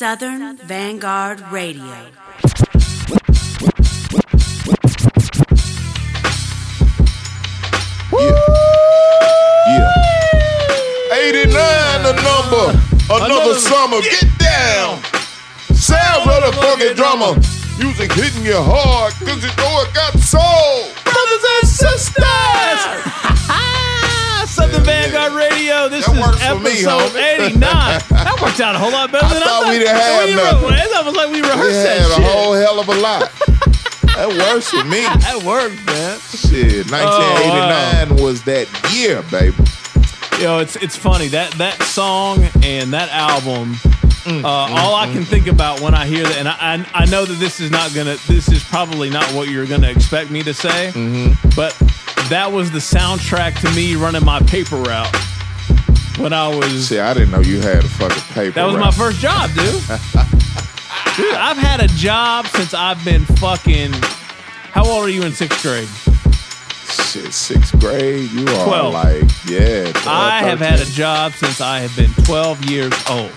Southern Vanguard Radio. Yeah. 89 the number. Another, Another- summer. Get down. Sound of the funky drummer. Music hitting you hard because you know it got soul. Brothers and sisters! Yeah, Vanguard Radio. This That is for me, episode homie. 89. that worked out a whole lot better than I than thought I we didn't have we nothing. Were, it's almost like we We rehearsed had that a shit. whole hell of a lot. that works for me. that worked, man. Shit, 1989 was that year, baby. You know, it's it's funny that that song and that album. Mm, uh, all I can think about when I hear that, and I, I I know that this is not gonna, this is probably not what you're gonna expect me to say, Mm-hmm. but that was the soundtrack to me running my paper route when I was. See, I didn't know you had a fucking paper. That was my first job, dude. dude, I've had a job since I've been fucking. How old are you in sixth grade? Shit, sixth grade. You are 12. like, yeah. 12, I have had a job since I have been 12 years old.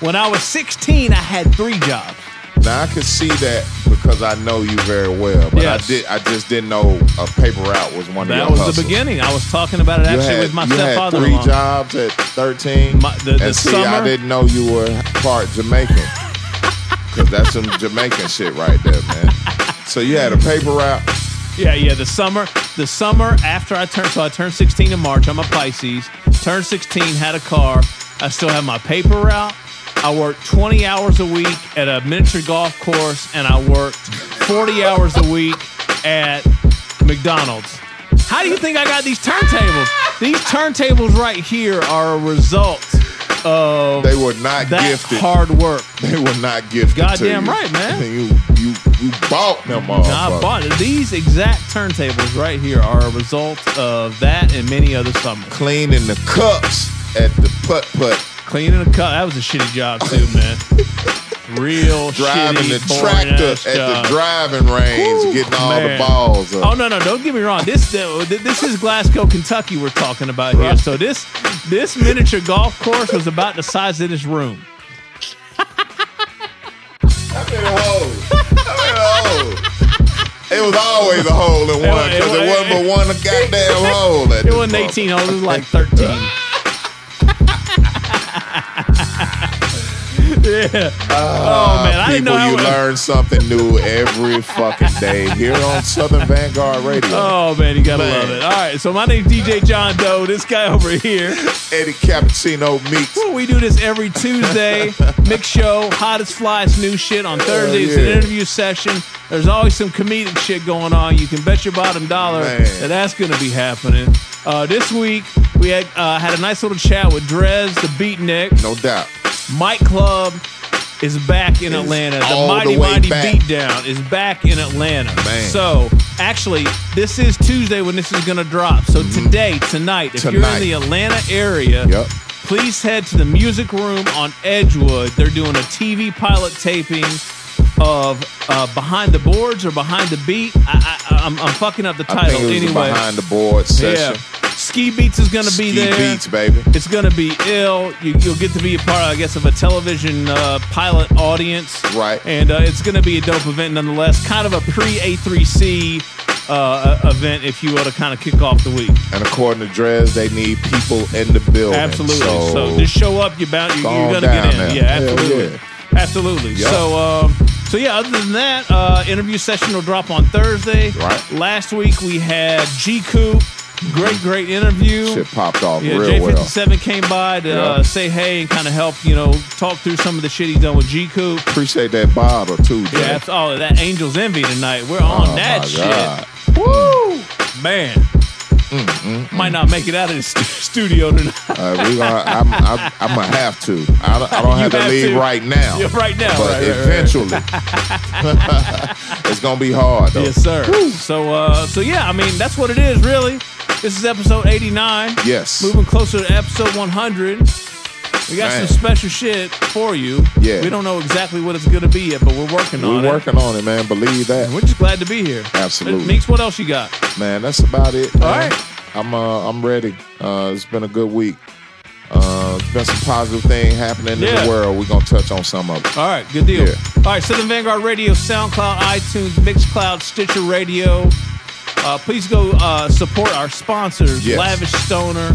When I was 16, I had three jobs. Now I could see that because I know you very well, but Yes. I did. I just didn't know a paper route was one of That was hustles. the beginning. I was talking about it actually had, with my you had stepfather. three jobs at thirteen. My- the- the see, summer- I didn't know you were part Jamaican. Cause that's some Jamaican shit right there, man. So you had a paper route. Yeah, yeah. The summer, the summer after I turned, so I turned 16 in March. I'm a Pisces. Turned 16, had a car. I still have my paper route. I worked 20 hours a week at a miniature golf course, and I worked 40 hours a week at McDonald's. How do you think I got these turntables? These turntables right here are a result of They were not that gifted. hard work. They were not gifted. Goddamn right, man. You you you bought them all. I bought it. These exact turntables right here are a result of that and many other summers. Cleaning the cups at the putt putt. Cleaning a cut. That was a shitty job too, man. Real driving shitty, the tractor at job. the driving range, getting all man. the balls up. Oh no, no! Don't get me wrong. This this is Glasgow, Kentucky. We're talking about here. So this this miniature golf course was about the size of this room. How many holes? How many holes? It was always a hole in one It because wa- it, wasn't but one goddamn hole. At It wasn't 18 holes. It was like 13. Yeah. yeah. oh man, I didn't know how you learn something new every fucking day here on Southern Vanguard Radio. Oh man, you gotta Man. love it. All right, so my name's DJ John Doe. This guy over here. Eddie Cappuccino Meeks. We do this every Tuesday. Mix show, hottest flyest new shit on Thursday. It's an interview session. There's always some comedic shit going on. You can bet your bottom dollar Man. that that's going to be happening. Uh, this week we had uh, had a nice little chat with Drez, the Beatnik. No doubt. Mike Club is back in Atlanta. The all the Mighty Mighty back. Beatdown is back in Atlanta. Man. So, actually, this is Tuesday when this is going to drop. So, today, tonight, if you're in Mm-hmm. The Atlanta area, Yep. please head to the Music Room on Edgewood. They're doing a TV pilot taping of uh, Behind the Boards or Behind the Beat. I, I, I'm, I'm fucking up the title think it was anyway. behind the board session. yeah. Ski Beatz is going to be there. Ski Beatz, baby. It's going to be ill. You, you'll get to be a part, I guess, of a television uh, pilot audience. Right. And uh, it's going to be a dope event nonetheless. Kind of a pre A3C uh, uh, event, if you will, to kind of kick off the week. And according to Drez, they need people in the building. Absolutely. So, So, just show up. You're bound. You're, you're going to get in. there. Yeah, absolutely. yeah. Absolutely. Yup. So, um, so yeah. Other than that, uh, interview session will drop on Thursday. Right. Last week we had G Coop. Great, great interview. shit popped off Yeah, real well. J57 came by to uh, say hey and kind of help, you know, talk through some of the shit he's done with G Coop. Appreciate that bottle too, Jay. Yeah, that's all that Angel's Envy tonight. We're on Oh, that shit. God. Woo! Man. Might not make it out of the stu- studio tonight. Uh, we gonna, I'm, I'm, I'm gonna have to. I don't, I don't You have to leave to. right now. Yeah, right now, but right, right, right. eventually, it's gonna be hard though. Yes, sir. So, uh, so yeah, I mean, that's what it is, really. This is episode 89. Yes. Moving closer to episode 100. We got Man. some special shit for you. Yeah. We don't know exactly what it's going to be yet, but we're working on it. We're working on it, man. Believe that, We're just glad to be here. Absolutely. Meeks, what else you got? man. That's about it. Man. All right. I'm, uh, I'm ready. Uh, it's been a good week. Uh, been some positive thing happening Yeah. in the world. We're gonna touch on some of it. All right, good deal. Yeah. All right, Southern Vanguard Radio, SoundCloud, iTunes, Mixcloud, Stitcher Radio. Uh, please go uh, support our sponsors: Yes. Lavish Stoner,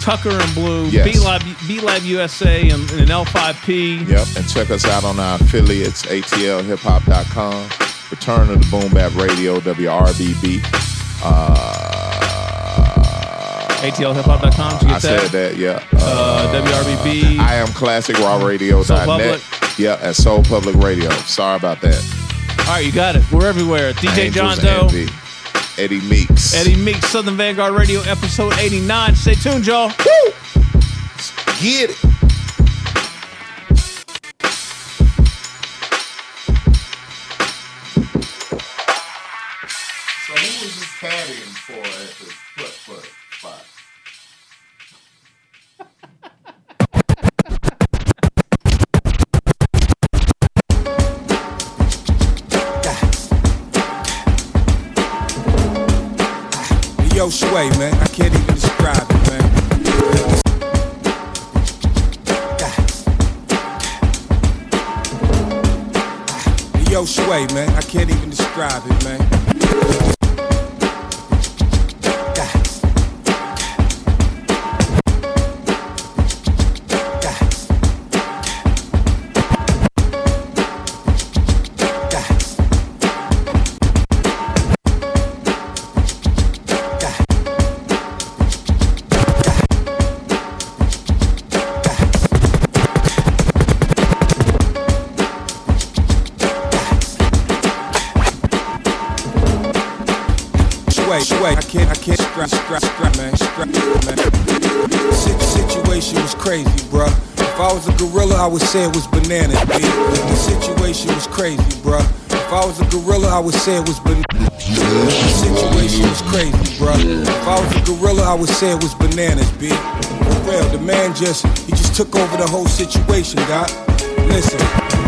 Tucker and Bloom, Yes. B Lab, B Lab USA, and, and L5P. Yep, and check us out on our affiliates, atlhiphop.com, Return of the Boom Bap Radio, WRBB. Uh, ATLHipHop.com. Did you I get that? said that, yeah. Uh, WRBB. I am classic raw radio.net. Public. Yeah, at Soul Public Radio. Sorry about that. All right, you got it. We're everywhere. DJ John Angels Doe, Envy. Eddie Meeks. Eddie Meeks, Southern Vanguard Radio, episode 89. Stay tuned, y'all. Get it. Yo, Sway, man, I can't even describe it, man. Yo, Sway, man, I can't even describe it, man. Sway, sway, I can't, I can't scrap, scrap, scrap, man, scrap, man. Sit- situation was crazy, bruh. If I was a gorilla, I would say it was bananas, B. The situation was crazy, bruh. If I was a gorilla, I would say it was bananas. The situation was crazy, bruh. If I was a gorilla, I would say it was bananas, B. For real, the man just, he just took over the whole situation, God. Listen.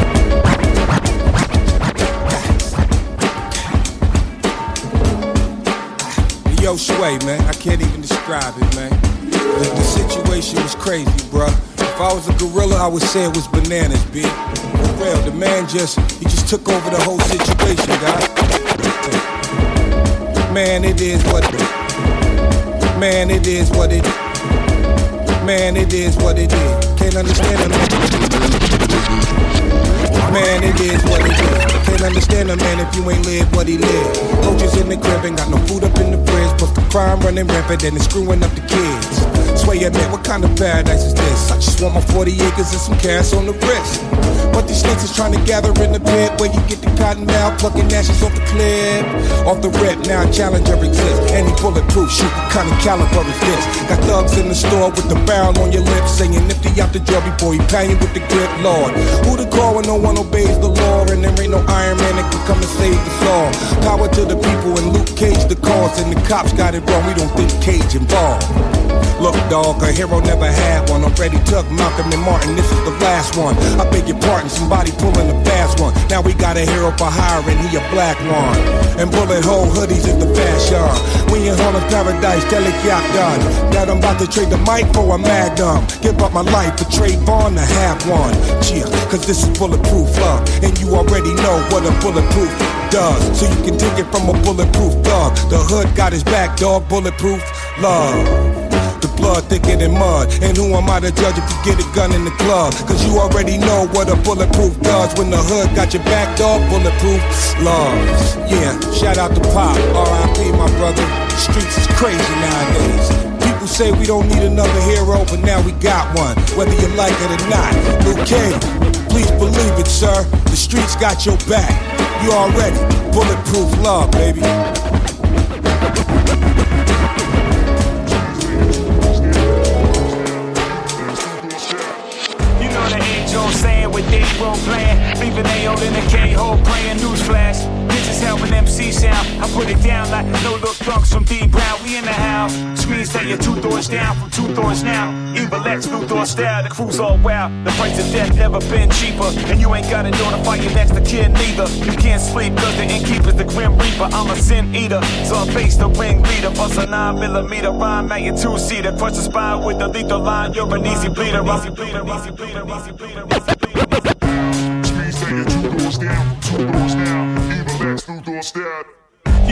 Yo, Sway, man, I can't even describe it, man. The, the situation was crazy, bruh. If I was a gorilla, I would say it was bananas, B. For real, the man just, he just took over the whole situation, God. Man, it is what it Man, it is what it Man, it is what it is. Can't understand it, man. Man, it is what it is. Can't understand a man if you ain't live what he lived. Coaches in the crib ain't got no food up in the fridge. The crime running rampant and it's screwing up the kids. Sway man, what kind of paradise is this? I just want my 40 acres and some cash on the wrist. But these snakes is trying to gather in the pit where you get the cotton now, plucking ashes off the clip. Off the rip, now challenger exists. Any bulletproof, shoot, what kind of caliber is this? Got thugs in the store with the barrel on your lips, saying nifty out the jail before you with the grip, Lord. Who to call when no one obeys the law? And there ain't no Iron Man that can come and save us all. Power to the people and Luke Cage the cause, and the cops got it wrong. We don't think Cage involved. Look, dog, a hero never had one. Already took Malcolm and Martin, this is the last one. I beg your pardon, somebody pulling a fast one. Now we got a hero for hire and he a black one. And bullet hole hoodies is the fashion. We in Harlem's paradise, got done. That I'm about to trade the mic for a magnum. Give up my life for Trayvon to have one. Cheer, cause this is bulletproof love. And you already know what a bulletproof does. So you can take it from a bulletproof thug. The hood got his back, dog, bulletproof love. The blood thicker than mud. And who am I to judge if you get a gun in the club? Cause you already know what a bulletproof does. When the hood got your back, dog, bulletproof loves. Yeah, shout out to Pop, RIP, my brother. The streets is crazy nowadays. People say we don't need another hero, but now we got one, whether you like it or not. Cage, please believe it, sir. The streets got your back. You already bulletproof love, baby. In the K-hole praying. Newsflash. This is how an MC sound. I put it down like no look drunks from D Brown. We in the house. Screens that you're two doors down from two doors now. Evil X, new door style. The crew's all wild. The price of death never been cheaper. And you ain't gotta notify your next of kin neither. You can't sleep cause the innkeeper's the grim reaper. I'm a sin eater. So I face the ring leader. Plus a nine millimeter rhyme at your two seater. Crush the spine with the lethal line. You're an easy. Easy bleeder, easy bleeder, easy bleeder, easy bleeder. You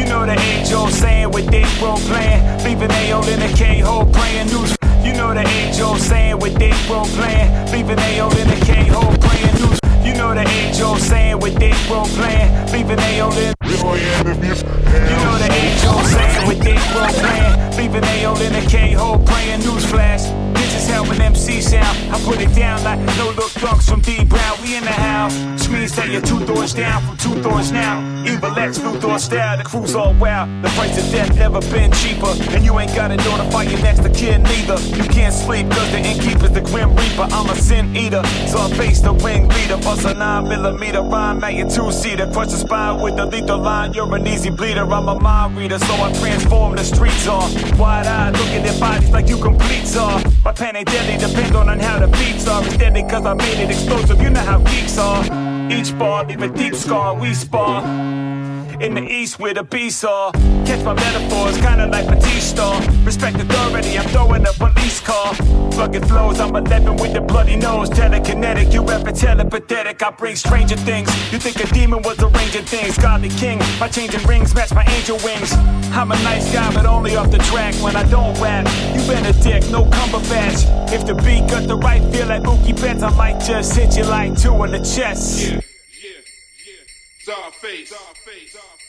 know the age old saying with they bro playing. Leaving AO in the K hole praying. News. You know the age old saying with they bro playing. Leaving AO in the K hole praying. News. You know the age old saying with they bro playing. Leaving AO in. You know the age old saying with they bro playing. Leaving AO in the K hole praying. Newsflash. This is how an MC sound. I put it down like no look drunks from D Brown. We in the house. Screens that you're two doors down from two doors now. Evil X, new door style. The crew's all wild. The price of death never been cheaper. And you ain't gotta notify your next of kin neither. You can't sleep cause the innkeeper's the grim reaper. I'm a sin eater. So I face the ring leader. Plus a nine millimeter rhyme at your two seater. Crush the spine with the lethal line. You're an easy bleeder. I'm a mind reader. So I transform the streets are wide eyed. Looking at bodies like you complete are. My pen ain't deadly. Depends on how the beats are. It's deadly cause I made it explosive. You know how geeks are. Each bar leave a deep scar. We spar in the east where the beasts are. Catch my metaphors, kinda like Batista. Respect authority, I'm throwing a police car. Rugged flows, I'm 11 with the bloody nose. Telekinetic, you ever telepathetic. I bring stranger things. You think a demon was arranging things. Godly king, my changing rings match my angel wings. I'm a nice guy, but only off the track when I don't rap. You been a dick, no cumberbatch. If the beat got the right feel like Mookie Betts, I might just hit you like two in the chest. Yeah, yeah, yeah. Czarface.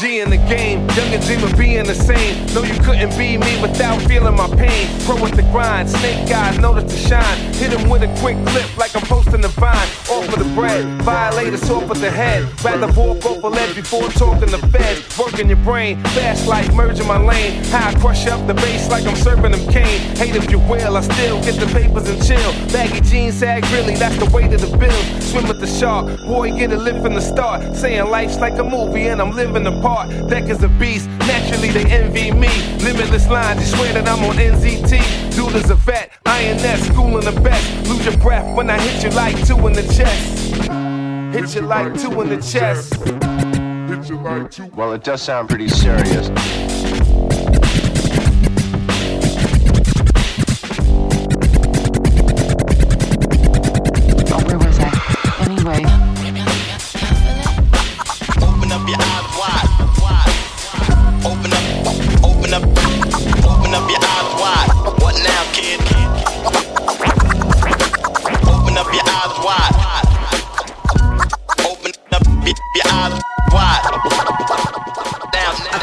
G in the game, young and dream of being the same. No, you couldn't be me without feeling my pain. Pro with the grind, snake guys notice to shine. Hit him with a quick clip like I'm posting the vine. Off of the bread, violate violators off of the head. Rather walk a ledge before talking the feds. Working your brain, fast like merging my lane. How I crush up the bass like I'm serving them cane. Hate if you will, I still get the papers and chill. Baggy jeans sag really, that's the weight of the bill. Swim with the shark, boy get a lift from the start. Saying life's like a movie and I'm living the part. Deck is a beast, naturally they envy me. Limitless lines, you swear that I'm on NZT. Dude is a vet, INS, schooling the best. Lose your breath when I hit you like two in the chest. Hit you like two in the chest. Hit you like two. Well, it does sound pretty serious.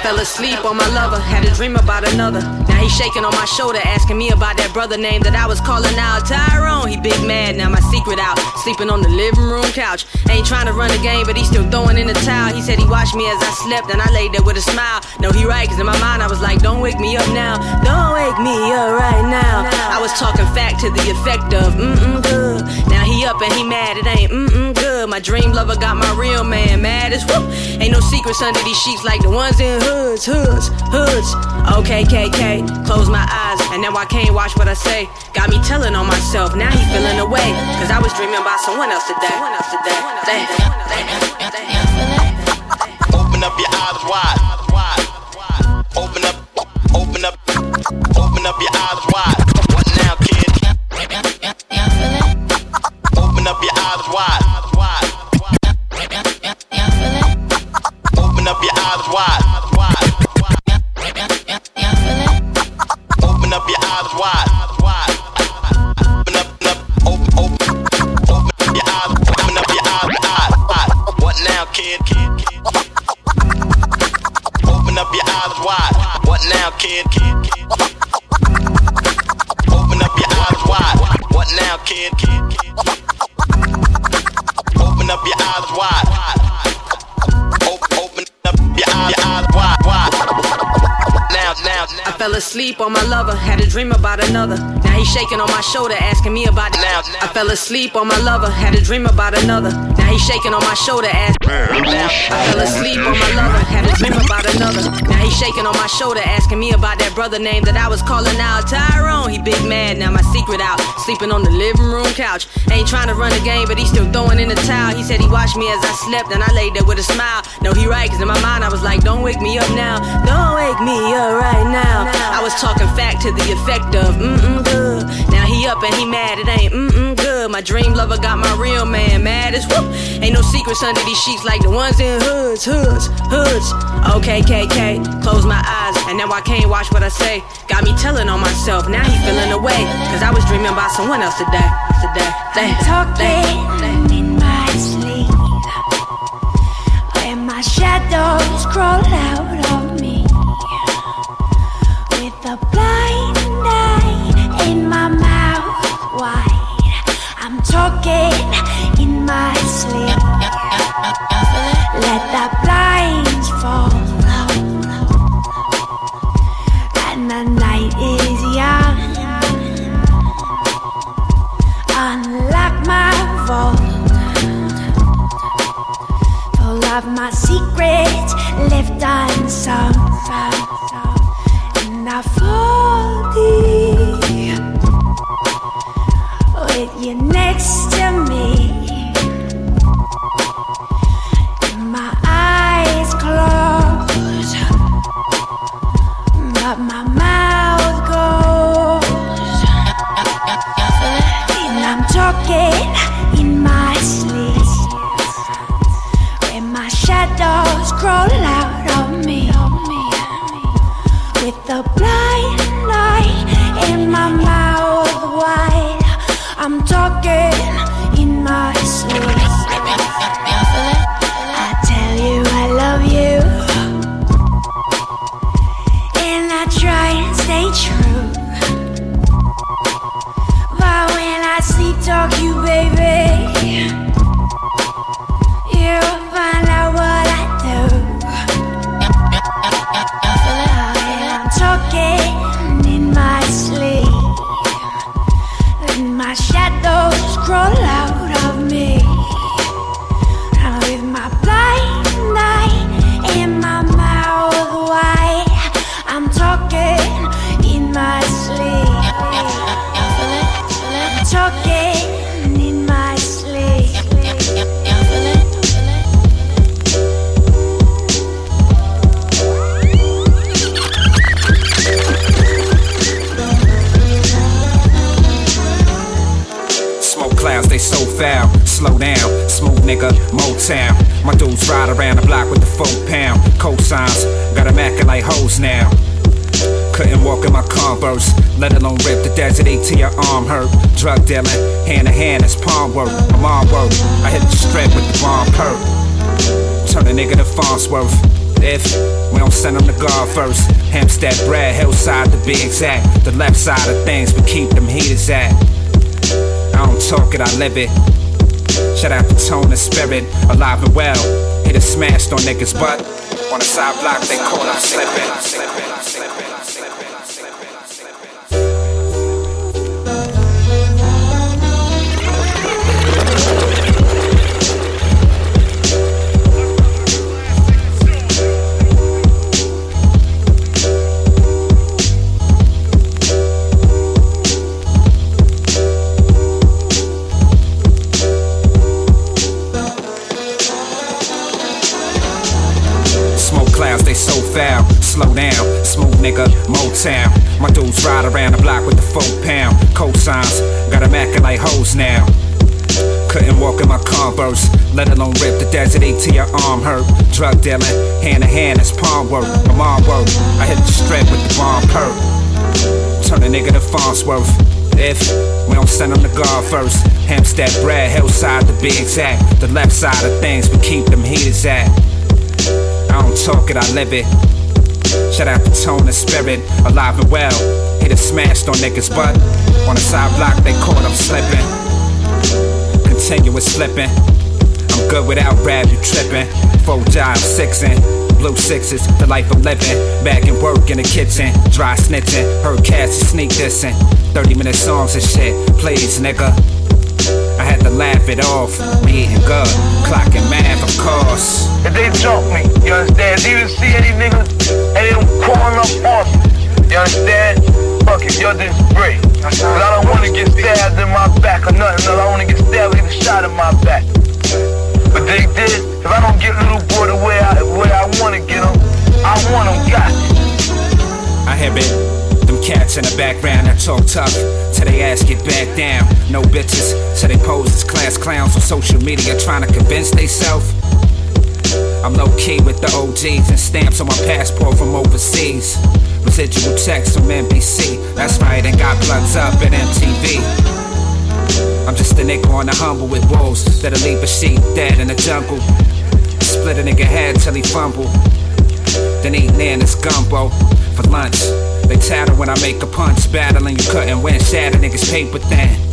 Fell asleep on my lover, had a dream about another. Now he's shaking on my shoulder, asking me about that brother name that I was calling out. Tyrone, he big mad, now my secret out. Sleeping on the living room couch. Ain't trying to run the game, but he's still throwing in the towel. He said he watched me as I slept, and I laid there with a smile. No, he right, cause in my mind I was like, don't wake me up now. Don't wake me up right now. I was talking fact to the effect of, mm-mm, good. Now he up and he mad, it ain't mm-mm, good. My dream lover got my real man mad as whoop. Ain't no secrets under these sheets like the ones in hoods, hoods, hoods. Okay, KK, close my eyes, and now I can't watch what I say. Got me telling on myself, now he feeling away. Cause I was dreaming about someone else today. Someone else today. Damn, asleep on my lover, had a dream about another. Now he's shaking on my shoulder, asking me about it. Now, I fell asleep on my lover, had a dream about another. Now he's shaking on my shoulder, asking. I fell asleep on my lover, had a dream about another. Now he's shaking on my shoulder, asking me about that brother name that I was calling out. Tyrone, he big mad, now my secret out. Sleeping on the living room couch. Ain't trying to run the game, but he's still throwing in the towel. He said he watched me as I slept, and I laid there with a smile. No, he right, cause in my mind I was like, don't wake me up now. Don't wake me up right now. I was talking fact to the effect of, mm-mm good. Now he up and he mad, it ain't mm-mm good. My dream lover got my real man mad as whoop. Ain't no secrets under these sheets like the ones in hoods, hoods, hoods. Okay, KK, close my eyes, and now I can't watch what I say. Got me telling on myself, now he feeling away. Cause I was dreaming about someone else today, today. Day, Talking in my sleep, where my shadows crawl out with a the desert to your arm hurt. Drug dealing, hand to hand, it's palm work. I'm on work, I hit the strip with the bomb perk. Turn a nigga to Farnsworth. If we don't send them to God first, Hempstead, Brad, Hillside to be exact. The left side of things, we keep them heaters at. I don't talk it, I live it. Shout out to Tone and Spirit, alive and well. Hit a smashed on niggas' butt. On the side block, they caught up slipping. Slow down, smooth nigga, Motown. My dudes ride around the block with the four pound. Cosigns, got 'em acting like hoes now. Couldn't walk in my Converse, let alone rip the desert eight to your arm hurt. Drug dealing, hand to hand, it's palm work. I'm on work, I hit the strip with the bomb perk. Turn a nigga to Farnsworth. If we don't send them to God first, Hempstead, Brad, Hillside to be exact. The left side of things, we keep them heaters at. I don't talk it, I live it. Shout out and Spirit, alive and well. Hit a smashed on niggas' butt. On the side block, they caught them slipping. Continuous slipping. I'm good without rap, you tripping. Four jive, sixin'. blue sixes, the life I'm living. Back and work in the kitchen, dry snitching. Heard cats sneak dissing. 30 minute songs and shit, please, nigga. I had to laugh it off. We eating good, clocking math, of course. If they jump me, you understand? Do you see any niggas and they don't crawling up on? You understand? Fuck it, you're just great. Cause I don't wanna get stabbed in my back or nothing. No, I wanna get stabbed get a shot in my back. But they did. If I don't get little boy the way I, the way I wanna get him, I want him got. I have it. Them cats in the background that talk tough till they ass get back down. No bitches, so they pose as class clowns on social media trying to convince theyself. I'm low key with the OGs and stamps on my passport from overseas. Residual checks from NBC. That's right, and got plugs up at MTV. I'm just a nigga on the humble with wolves that'll leave a sheep dead in the jungle. Split a nigga head till he fumble. Then eat Nana's gumbo for lunch. They tattle when I make a punch. Battling you couldn't win. Shatter niggas paper thin.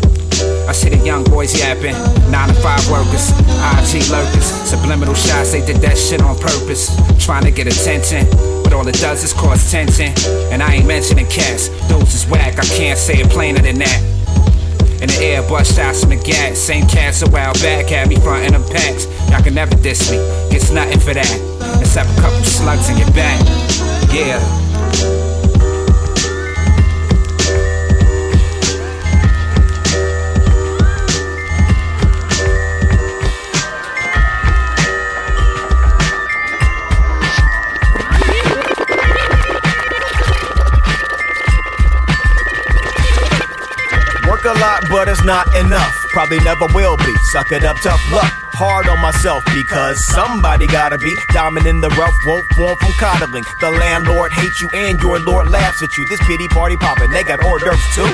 I see the young boys yapping. Nine to five workers, IG lurkers. Subliminal shots, they did that shit on purpose. Trying to get attention. But all it does is cause tension. And I ain't mentioning cats. Those is whack, I can't say it plainer than that. In the air, bust shots from the gas. Same cats a while back had me frontin' them packs. Y'all can never diss me, gets nothing for that. Except a couple slugs in your back. Yeah. A lot, but it's not enough. Probably never will be. Suck it up, tough luck. Hard on myself because somebody gotta be. Diamond in the rough won't form from coddling. The landlord hates you and your lord laughs at you. This pity party poppin', they got hors d'oeuvres too.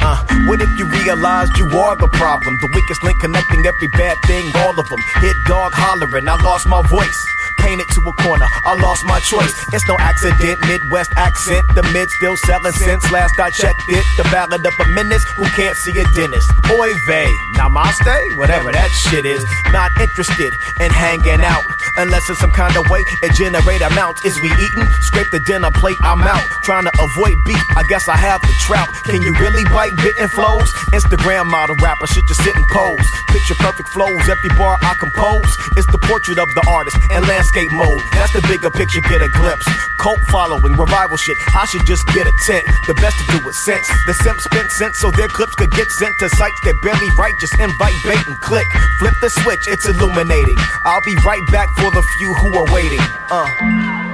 Uh, what if you realized you are the problem? The weakest link connecting every bad thing, all of them. Hit dog hollering, I lost my voice. Painted to a corner, I lost my choice. It's no accident, Midwest accent. The mid still selling since last I checked it. The ballad of a menace who can't see a dentist. Oy vey, namaste, whatever that shit is. Not interested in hanging out. Unless in some kind of way it generate amounts. Is we eating? Scrape the dinner plate, I'm out. Trying to avoid beef, I guess I have the trout. Can you really bite bitten flows? Instagram model rapper shit just sit and pose. Picture perfect flows, every bar I compose. It's the portrait of the artist and landscape mode. That's the bigger picture, get a glimpse. Cult following, revival shit. I should just get a tent. The best to do with sense. The simp spent cents so their clips could get sent to sites that barely write. Just invite, bait, and click. Flip the switch, it's illuminating. I'll be right back for the few who are waiting. Uh.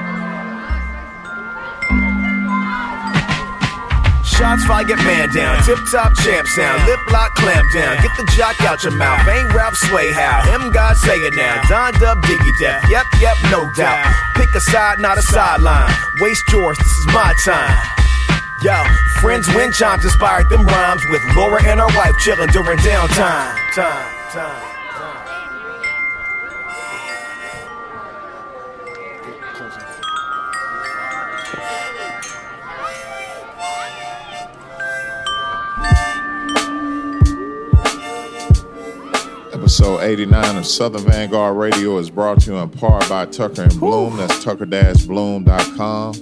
Shots fired, get man down. Tip top champ sound. Lip lock, clamp down. Get the jock out your mouth. Ain't rap sway how. Him God say it now. Don Dub Diggy Death. Yep, yep, no doubt. Pick a side, not a sideline. Waste yours, this is my time. Yo, friends wind chimes inspired them rhymes with Laura and her wife chilling during downtime. Time, time. Episode 89 of Southern Vanguard Radio is brought to you in part by Tucker and Bloom. That's tucker-bloom.com.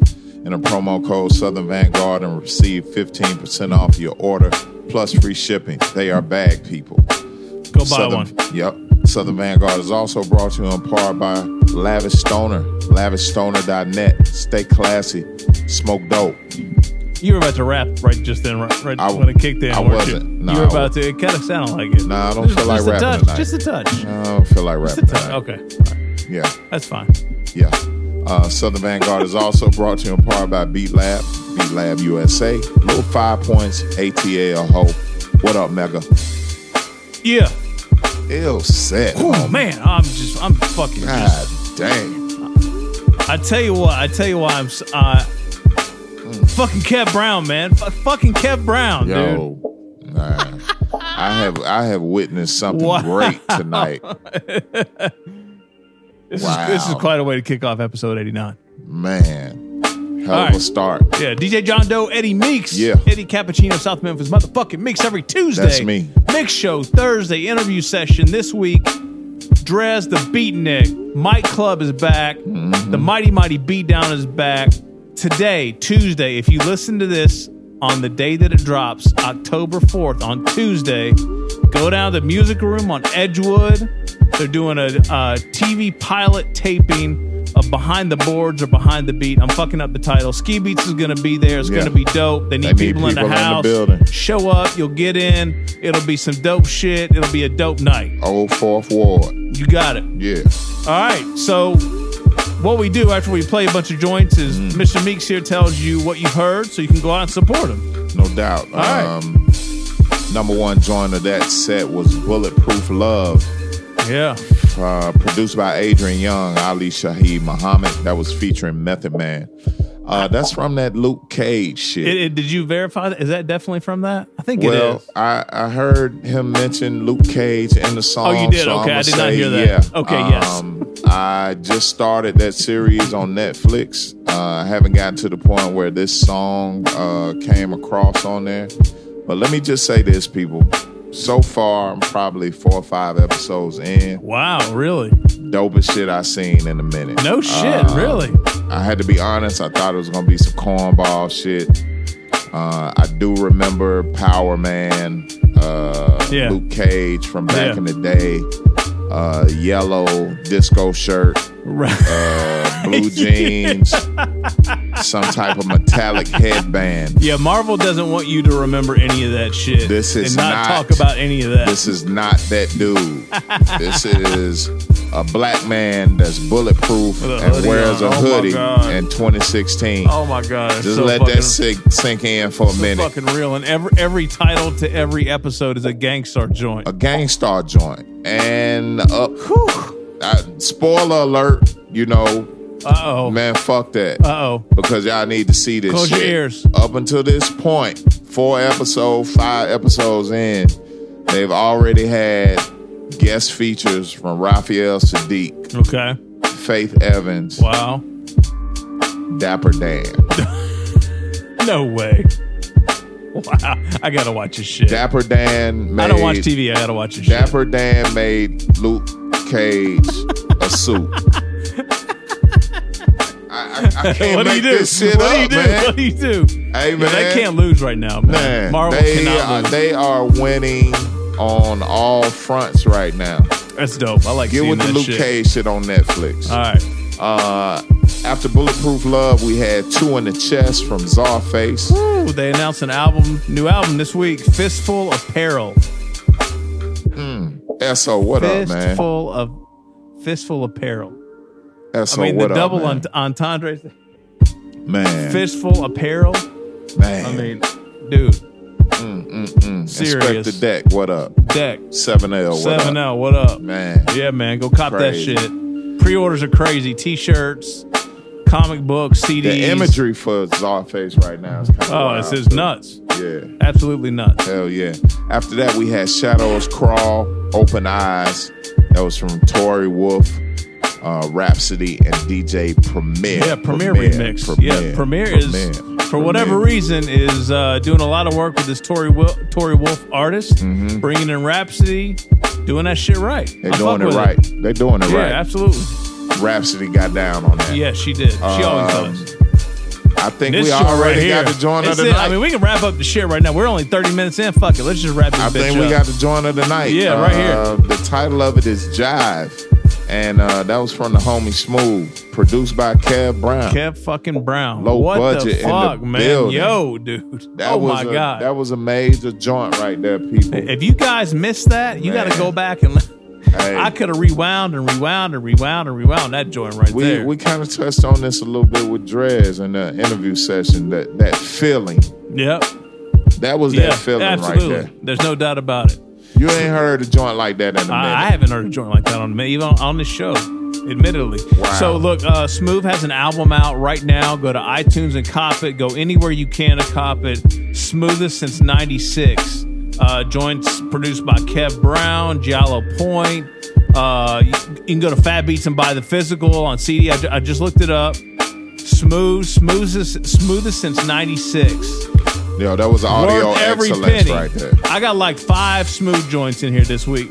And a promo code Southern Vanguard and receive 15% off your order plus free shipping. They are bag people. Go buy Southern, one. Yep. Southern Vanguard is also brought to you in part by Lavish Stoner. LavishStoner.net. Stay classy. Smoke dope. You were about to rap right just then, right, right I- when it kicked in. I weren't wasn't. You? No, you were I about to. It kind of sounded like it. Nah, I don't Just- feel like just a rapping touch, tonight. Just a touch. I don't feel like Just a touch. tonight. Okay, Yeah. that's fine. Yeah. Uh, Southern Vanguard is also brought to you in part by Beat Lab, Beat Lab USA. Little five points, ATL Hope. What up, Mega? Yeah. Ill set. Oh man, I'm just, I'm fucking. God Just, dang. I tell you what, I tell you why I'm. Uh, fucking Kev Brown, man. F- fucking Kev Brown, dude. Yo, man. I have I have witnessed something Wow. great tonight. This Wow. is this is quite a way to kick off episode 89. Man. Hell All of a start. Yeah, DJ John Doe, Eddie Meeks. Yeah. Eddie Cappuccino, South Memphis, motherfucking Mix every Tuesday. That's me. Mix show Thursday, interview session this week. Drez the Beatnik. Mike Club is back. Mm-hmm. The Mighty Mighty Beatdown is back. Today, Tuesday, if you listen to this on the day that it drops, October 4th, on Tuesday, go down to the music room on Edgewood. They're doing a uh, TV pilot taping of Behind the Boards or Behind the Beat. I'm fucking up the title. Ski Beatz is going to be there. It's Yeah. going to be dope. They need, They need people, in the people in the house. Show up. You'll get in. It'll be some dope shit. It'll be a dope night. Old Fourth Ward. You got it. Yeah. All right. So, what we do after we play a bunch of joints is Mm-hmm. Mr. Meeks here tells you what you've heard so you can go out and support him. No doubt. All right. Um, number one joint of that set was Bulletproof Love. Yeah. Uh, produced by Adrian Younge, Ali Shaheed Muhammad. That was featuring Method Man. Uh, that's from that Luke Cage shit. It- it- did you verify that? Is that definitely from that? I think it well, is. I, I heard him mention Luke Cage in the song. Oh, you did? so Okay, I did not hear that. Yeah. Okay, yes. Um, I just started that series on Netflix. Uh, I haven't gotten to the point where this song uh, came across on there. But let me just say this, people. So far, I'm probably four or five episodes in. Wow, really? Dopest shit I seen in a minute. No shit, Uh, really? I had to be honest. I thought it was gonna be some cornball shit. Uh, I do remember Power Man, uh, Yeah. Luke Cage from back Yeah. in the day, uh, yellow disco shirt, uh, blue jeans, some type of metallic headband. Yeah, Marvel doesn't want you to remember any of that shit. This is and not, not- talk about any of that. This is not that dude. this is a black man that's bulletproof and wears on. a Oh hoodie God. in 2016. oh my god! Just so let fucking, that sink, sink in for a so minute. fucking real. And every every title to every episode is a Gang Starr joint. A Gang Starr joint. And uh, uh, spoiler alert, you know, Uh oh. man, fuck that. Uh oh. Because y'all need to see this Close your ears. Up until this point, four episodes, five episodes in, they've already had guest features from Raphael Saadiq, Okay. Faith Evans, Wow. Dapper Dan. No way. Wow. I gotta watch this shit. Dapper Dan made I don't watch TV. I gotta watch this shit. Dapper Dan made Luke Cage a suit. I, I, I can't what do make you do? this shit what up, do you do? man. What do you do? Hey, Yeah, man. they can't lose right now, man. Man, Marvel they cannot are, lose. they are winning on all fronts right now. That's dope. I like Get with the Luke shit. Cage shit on Netflix. All right. Uh, after Bulletproof Love, we had Two in the Chest from Czarface. Ooh, they announced an album, new album this week. Fistful Apparel. SO, what up, man? Fistful of Fistful Apparel. SO, I mean, the up, double man? ent- entendres. man, Fistful Apparel. man. I mean, dude, mm, mm, mm. serious. Inspectah Deck, what up? deck. 7L, what Seven? L. What up? Man, Yeah, man, go cop Crazy. that shit. Pre-orders are crazy. T-shirts, comic books, CDs. the imagery for Czarface right now is kind of Oh, it's wild, just too. nuts. Yeah. Absolutely nuts. Hell yeah. After that, we had Shadows Crawl, Open Eyes. That was from Tory Wolf, uh, Rapsody, and DJ Premier. Yeah, Premier remix. yeah, Premier is for whatever reason is uh, doing a lot of work with this Tory Wil- Tory Wolf artist, bringing in Rapsody, doing that shit right. Mm-hmm. They're I doing it right. They're doing it Yeah, right. absolutely. Rapsody got down on that. Yeah, she did. She always Um, does. I think This we shit already right here. got the joint of the night. I mean, we can wrap up the shit right now. We're only 30 minutes in. Fuck it. Let's just wrap this I bitch think we up. got the joint of the night. Yeah, right here. Uh, the title of it is Jive. And uh, that was from the homie Smooth, produced by Kev Brown. Kev fucking Brown. Low what budget the in the man? building. Yo, dude. That oh was my a, god. That was a major joint right there, people. if you guys missed that, you got to go back and. Hey. I could have rewound and rewound and rewound and rewound that joint right we there. we kind of touched on this a little bit with Drez in the interview session. That that feeling, yep. that was Yeah, that feeling absolutely. right there. There's no doubt about it. You ain't heard a joint like that in a minute. I, I haven't heard a joint like that on the even on, on this show, admittedly. Wow. So look, uh, Smooth has an album out right now. Go to iTunes and cop it. Go anywhere you can to cop it. Smoothest since '96. Uh, joints produced by Kev Brown, Giallo Point. Uh, you, you can go to Fat Beats and buy the physical on CD. I, I just looked it up. Smooth, smoothest, smoothest since '96. Yo, that was audio Worth every excellence penny. right there. I got like five smooth joints in here this week.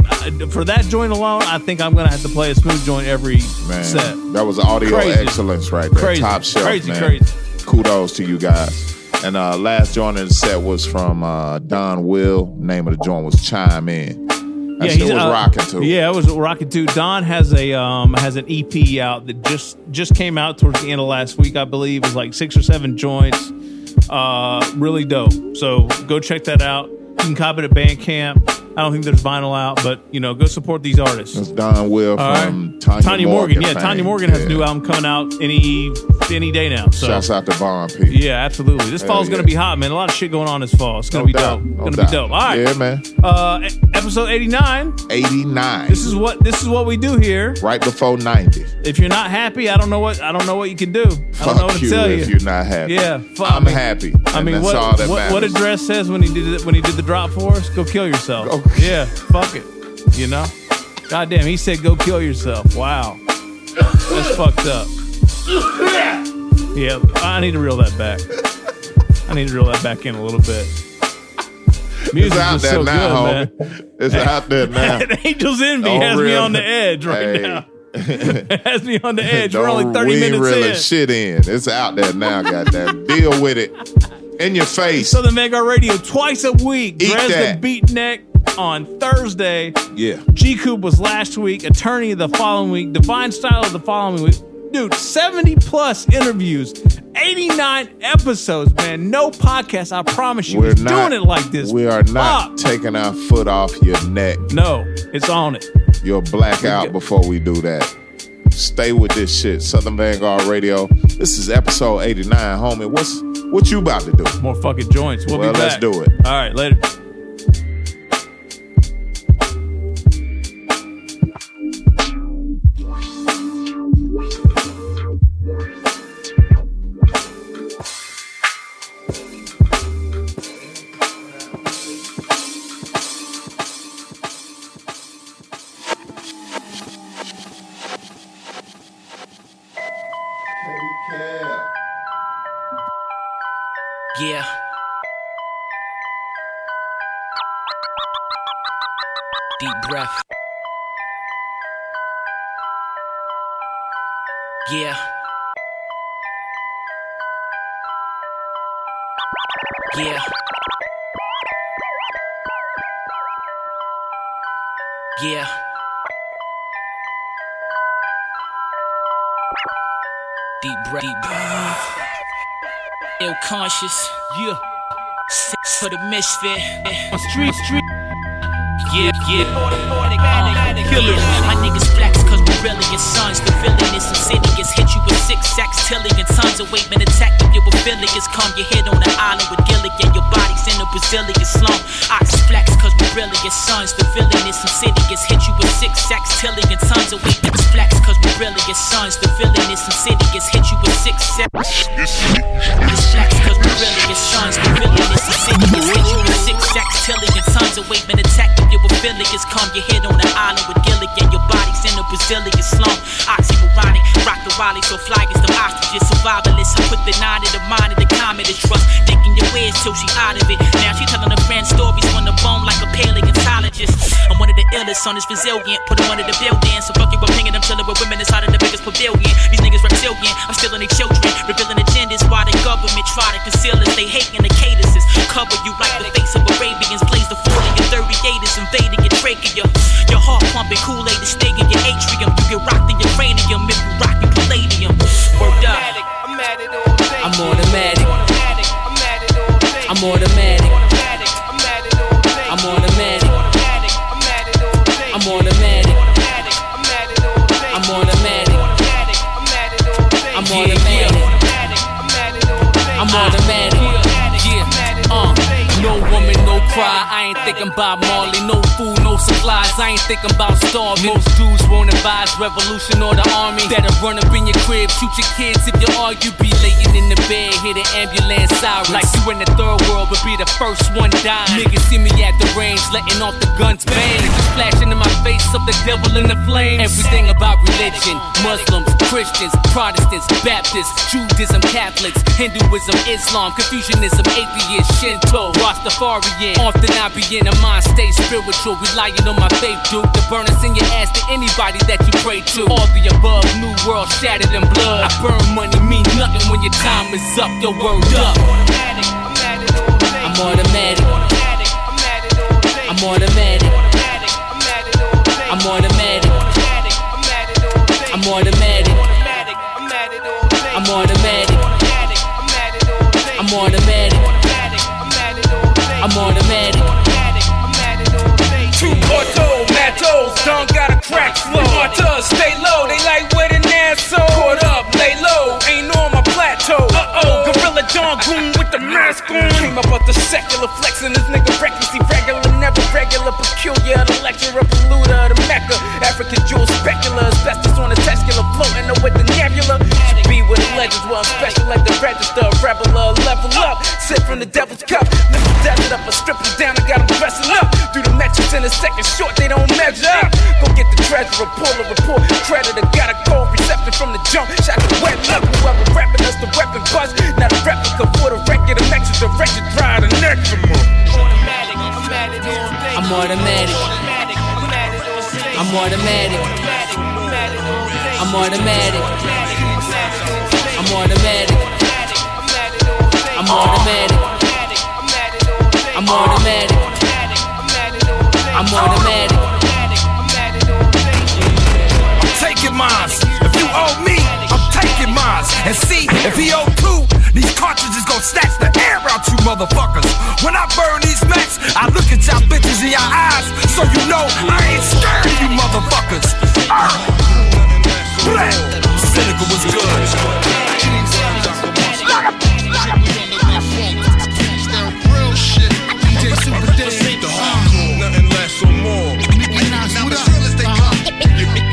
For that joint alone, I think I'm gonna have to play a smooth joint every Man, set. that was audio Crazy. excellence right there. Crazy. Top shelf, Crazy, man. crazy. Kudos to you guys. And uh, last joint in the set was from uh, Donwill. Name of the joint was Chime In. That he was uh, rocking too. Yeah, it was rocking too. Don has a um has an EP out that just just came out towards the end of last week, I believe. It was like six or seven joints. Uh, really dope. So go check that out. You can cop it at Bandcamp. I don't think there's vinyl out, but you know, go support these artists. It's Donwill All from Tanya, Morgan. Yeah, fame. Tanya Morgan has a new album coming out any any day now. So Shouts out to Von Pea. yeah, absolutely. This Hell fall's yeah. gonna be hot, man. A lot of shit going on this fall. It's gonna No be doubt, dope. no gonna doubt. be dope. All right. Yeah, man. Uh, episode 89. 89. This is what this is what we do here. right before 90. If you're not happy, I don't know what I don't know what you can do. I don't Fuck know what to you tell if you. you're not happy. Yeah, fuck, I'm I mean- happy. I mean, that's what what, what address says when he did it, when he did the drop for us? Go kill yourself. Go- Yeah, fuck it. You know. God damn, he said go kill yourself. Wow, that's fucked up. Yeah, I need to reel that back. I need to reel that back in a little bit. Music It's out there so now, good, man. homie. It's out there now. Angel's Envy Oh, has me on the edge right Hey. now. has me on the edge. We're Don't- only 30 we minutes reeling in. shit in. It's out there now, goddamn. Deal with it. In your face. Southern Vanguard Radio twice a week. Eat the that. Beatnik on Thursday. yeah. G Coop was last week. Attorney the following week. Divine Style of the following week. Dude, 70 plus interviews, 89 episodes, man. No podcast, I promise you. We're not doing it like this. We are not taking our foot off your neck. No, it's on it. You'll black out before we do that. Stay with this shit. Southern Vanguard Radio. This is episode 89, homie. What's what you about to do? More fucking joints. We'll, Well, be let's do it. All right, later. Yeah. Yeah. Yeah. Deep breath. Deep breath. Ill conscious. Yeah. Seneca the misfit. On street, street. Yeah, yeah. Killer. My niggas flex cause we really your sons. The villainous insidious. Hit you with six sacks, tillion tons of weight. Man, attack if you affiliates. Come your head on the island with Gilligan. Your body's in a Brazilian slum. Ox flex cause we really your sons. The villainous insidious. Hit you with six sacks, tillion tons of weight. Niggas flex cause we really your sons. The villainous insidious. Hit you with six sacks. Flex your sons. The villainous insidious. You with six sacks, tillion tons of weight. Man, attack if you affiliates. Come your head on the island with Gilligan. Your body's in a Brazilian slum. Oxymoronic, rock the Raleigh, so fly as the ostriches. Survivalists, I put the nine in the mind of the comet is trust. Thinking your ways till she out of it. Now she telling her friends stories from the bone like a paleontologist. I'm one of the illest on this resilient. Put them under the building. So fuck your opinion, I'm chilling with women inside of the biggest pavilion. These niggas reptilian, I'm stealing their children. Revealing agendas while the government try to conceal us. They hating the cadences. Cover you like the face of Arabians. Blaze the 40 and 38ers invading your trachea. Your heart pumping Kool-Aid to stay your atrium. You get rocked in your cranium if you rockin' palladium. Word up. I'm automatic. I'm automatic. I'm thinking about Marley. No food, no I ain't thinking about starving. Most dudes won't advise revolution or the army. Better run up in your crib, shoot your kids if you argue. Be laying in the bed, hit an ambulance siren. Like you in the third world, but be the first one dying. Niggas see me at the range, letting off the guns bang. Flashing in my face of the devil in the flames. Everything about religion Muslims, Christians, Protestants, Baptists, Judaism, Catholics, Hinduism, Islam, Confucianism, atheist, Shinto, Rastafarian. Often I be in a mind state spiritual, relying on my faith, dude. The burners in your ass to anybody that you pray to. All the above, new world shattered in blood. I burn money, mean nothing when your time is up. Your word up. I'm automatic. I'm automatic. I'm automatic. I'm automatic. I'm automatic. I'm automatic. I'm automatic. I'm automatic. I'm automatic. Don't got a crack flow. Autos stay low, they like where the Nassau. Caught up, lay low, ain't on my plateau. Uh oh, Gorilla Dawn Goon with the mask on. Came up with the secular flexing, this nigga recklessly regular, never regular, peculiar. The lecturer, polluter, the mecca. African jewel specular, asbestos on the testicular, floating with the nebula. Legends, well, I'm special like the register. Rebel, level up, sip from the devil's cup. Lift the desert up, I strip them down, I got them dressing up. Do the metrics in a second short, they don't measure up. Go get the treasurer, pull a report. Creditor got a cold reception from the jump. Shot the wet look, whoever rapping us, the weapon bust. Not a replica for the record, the next director, dry the next for more. I'm automatic. I'm automatic. I'm automatic. I'm automatic. I'm automatic. I'm automatic. I'm automatic. I'm automatic I'm taking mines. If you owe me, I'm taking mines. And see, if he owe two, these cartridges gon' snatch the air out you motherfuckers. When I burn these mats, I look at y'all bitches in your eyes, so you know I ain't scared of you motherfuckers. Uh. Black. Cynical was good.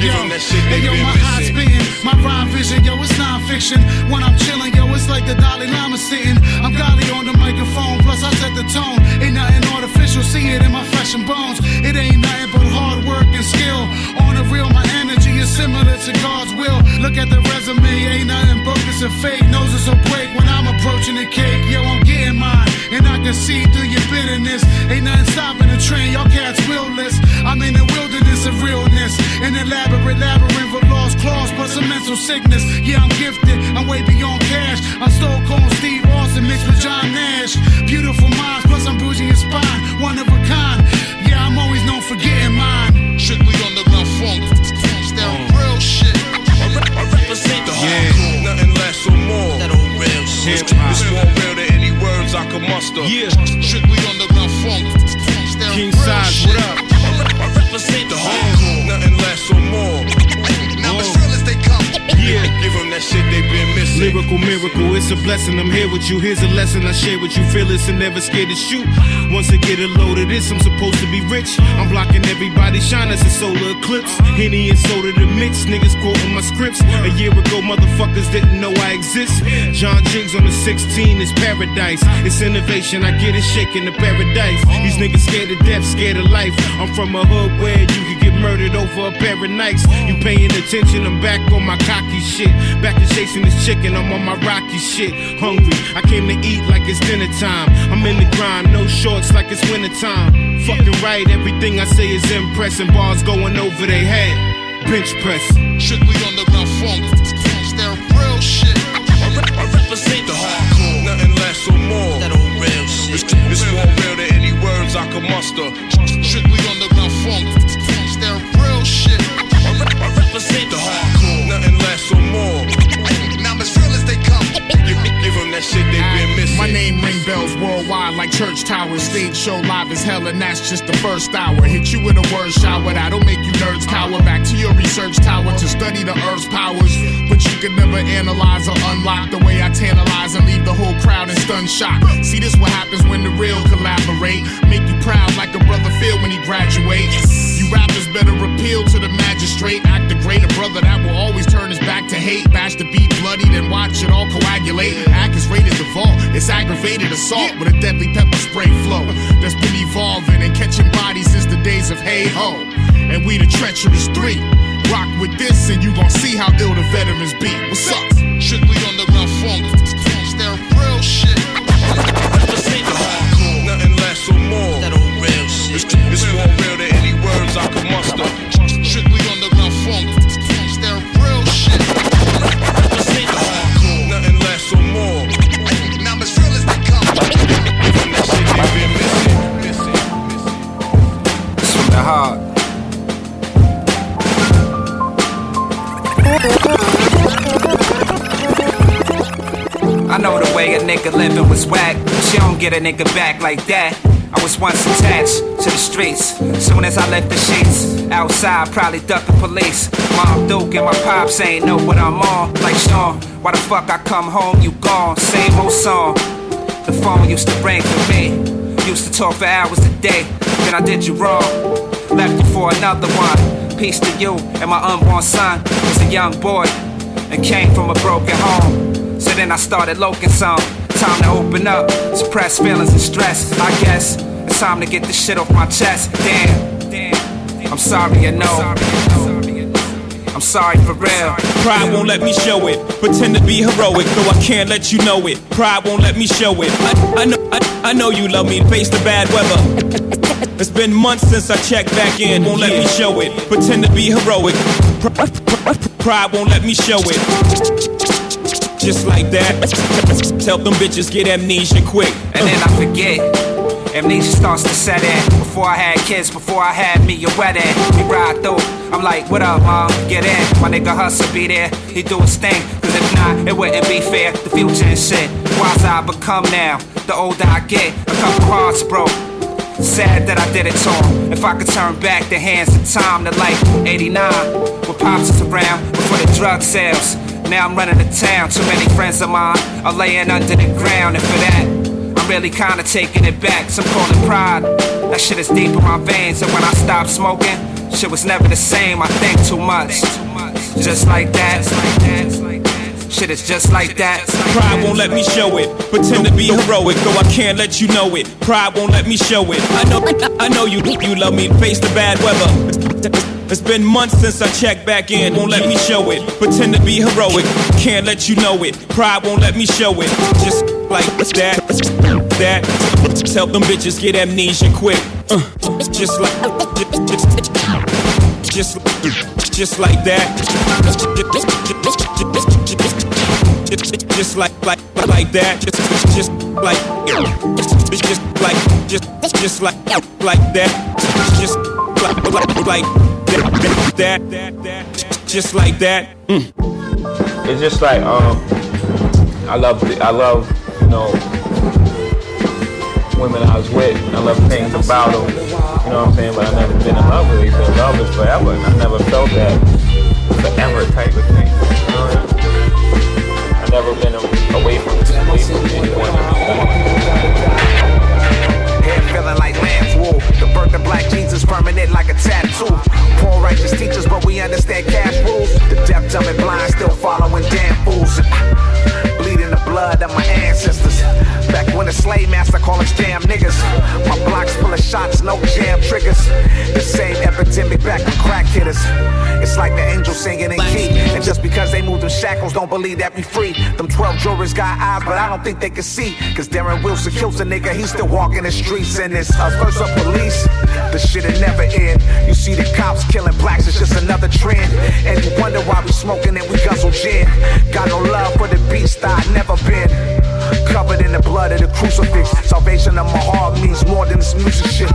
Give 'em that shit they Hey yo, my eyes spitting, my rhyme vision, yo, it's non-fiction. When I'm chilling, yo, it's like the Dalai Lama sitting. I'm golly on the microphone, plus I set the tone. Ain't nothing artificial, see it in my flesh and bones. It ain't nothing but hard work and skill. On the real, my energy is similar to God's will. Look at the resume, ain't nothing bogus or fake. Noses will break when I'm approaching the cake. Yo, I'm getting mine, and I can see through your bitterness. Ain't nothing stopping the train, y'all cats willless. I'm in the wilderness of realness, an elaborate labyrinth of lost claws plus a mental sickness. Yeah, I'm gifted, I'm way beyond cash. I'm Stone Cold Steve Austin mixed with John Nash. Beautiful minds, plus I'm bruising your spine, one of a kind. It's more real than any words I could muster. Yeah. Strictly underground funk. King size, what up? I represent the hardcore. Nothing less or more. Yeah. Give 'em that shit they been missing. Lyrical miracle, it's a blessing. I'm here with you. Here's a lesson I share with you. Fearless and never scared to shoot. Once I get a load of this, I'm supposed to be rich. I'm blocking everybody shine as a solar eclipse. Henny and soda to mix. Niggas quoting my scripts. A year ago, motherfuckers didn't know I exist. John Jiggs on the 16 is paradise. It's innovation. I get it shaking the paradise. These niggas scared of death, scared of life. I'm from a hood where you could get murdered over a pair of nights. You paying attention? I'm back on my cocky shit. Back to chasing this chicken. I'm on my rocky shit. Hungry. I came to eat like it's dinner time. I'm in the grind, no shorts like it's winter time. Fucking right, everything I say is impressing. Bars going over their head. Bench press. Strictly underground funk. That real shit. I, re- I represent the hardcore. Nothing less or more. That old real shit. It's, it's more real than any words I could muster. Strictly underground funk. That real shit. I, re- I represent the hardcore. More. Now I'm as real as they come. Give, give 'em that shit they been missing. My name ring bells worldwide like church towers. Stage show live as hell, and that's just the first hour. Hit you with a word shower that'll make you nerds cower. Back to your research tower to study the earth's powers. But you can never analyze or unlock the way I tantalize and leave the whole crowd in stunned shock. See, this what happens when the real collaborate. Make you proud like a brother feel when he graduates. You rappers better appeal to the magistrate. Act a greater brother that will always turn his back to hate. Bash the beat bloody, then watch it all coagulate. Act is rated the vault. It's aggravated assault with a deadly pepper spray flow that's been evolving and catching bodies since the days of hey ho. And we the treacherous three. Rock with this and you gon' see how ill the veterans be. What's up? Strictly underground funk. It's that real shit. Nothing less or more. That old real shit. It's, it's more real I could muster. Strictly funk. Real shit. Nothing less or more. Now as real as they come. That shit they been missing. The heart. I know the way a nigga living was whack. You don't get a nigga back like that. I was once attached to the streets. Soon as I left the sheets, outside probably duck the police. Mom Duke and my pops ain't know what I'm on. Like Sean, why the fuck I come home? You gone? Same old song. The phone used to ring for me. Used to talk for hours a day. Then I did you wrong. Left you for another one. Peace to you and my unborn son. Was a young boy and came from a broken home. So then I started loking some. Time to open up, suppress feelings and stress. I guess it's time to get this shit off my chest. Damn, I'm sorry, I know. I'm sorry for real. Pride won't let me show it. Pretend to be heroic, though I can't let you know it. Pride won't let me show it. I, I know, I, I know you love me. Face the bad weather. It's been months since I checked back in. Won't let me show it. Pretend to be heroic. Pride won't let me show it. Just like that. Tell them bitches get amnesia quick. And then I forget. Amnesia starts to set in. Before I had kids, before I had me a wedding. We ride through. I'm like, what up, mom? Get in. My nigga Hustle be there. He do his thing. Cause if not, it wouldn't be fair. The future and shit. Wise I become now. The older I get, a couple hearts broke. Sad that I did it to him. If I could turn back the hands of time to like 89, with pops is around before the drug sales. Now I'm running the town. Too many friends of mine are laying under the ground, and for that, I'm really kinda taking it back. Some call it pride. That shit is deep in my veins, and when I stopped smoking, shit was never the same. I think too much. Just like that. Shit is just like that. Pride won't let me show it. Pretend to be heroic, though I can't let you know it. Pride won't let me show it. I know, I know you, you love me. Face the bad weather. It's been months since I checked back in. Won't let me show it. Pretend to be heroic. Can't let you know it. Pride won't let me show it. Just like that. That. Tell them bitches get amnesia quick. Uh, just like. Just, just, like that. Just like, like, like that. Just, just like, just, just like, just, just like, like that. Just like, like, like that, that, that, just like that. Mm. It's just like um, I love, I love, you know, women I was with. I love things about them. You know what I'm saying? But I've never been in love with. So love is forever, and I never felt that forever type of thing. You know what I mean? I never been away from away from anyone. Head feeling like lamb's wool. The birth of black Jesus permanent like a tattoo. Poor righteous teachers, but we understand cash rules. The deaf, dumb, and blind still following damn fools. Bleeding the blood of my ancestors. Back when the slave master called us damn niggas. My block's full of shots, no jam triggers. The same epidemic back when crack hit us. It's like the angels singing in key. And just because they moved them shackles, don't believe that we free. Them 12 jurors got eyes, but I don't think they can see. Cause Darren Wilson kills a nigga, he's still walking the streets. And it's us versus police. The shit'll never end. You see the cops killing blacks, it's just another trend. And you wonder why we smoking and we guzzle gin. Got no love for the beast, I never been. Covered in the blood of the crucifix. Salvation of my heart means more than this music shit.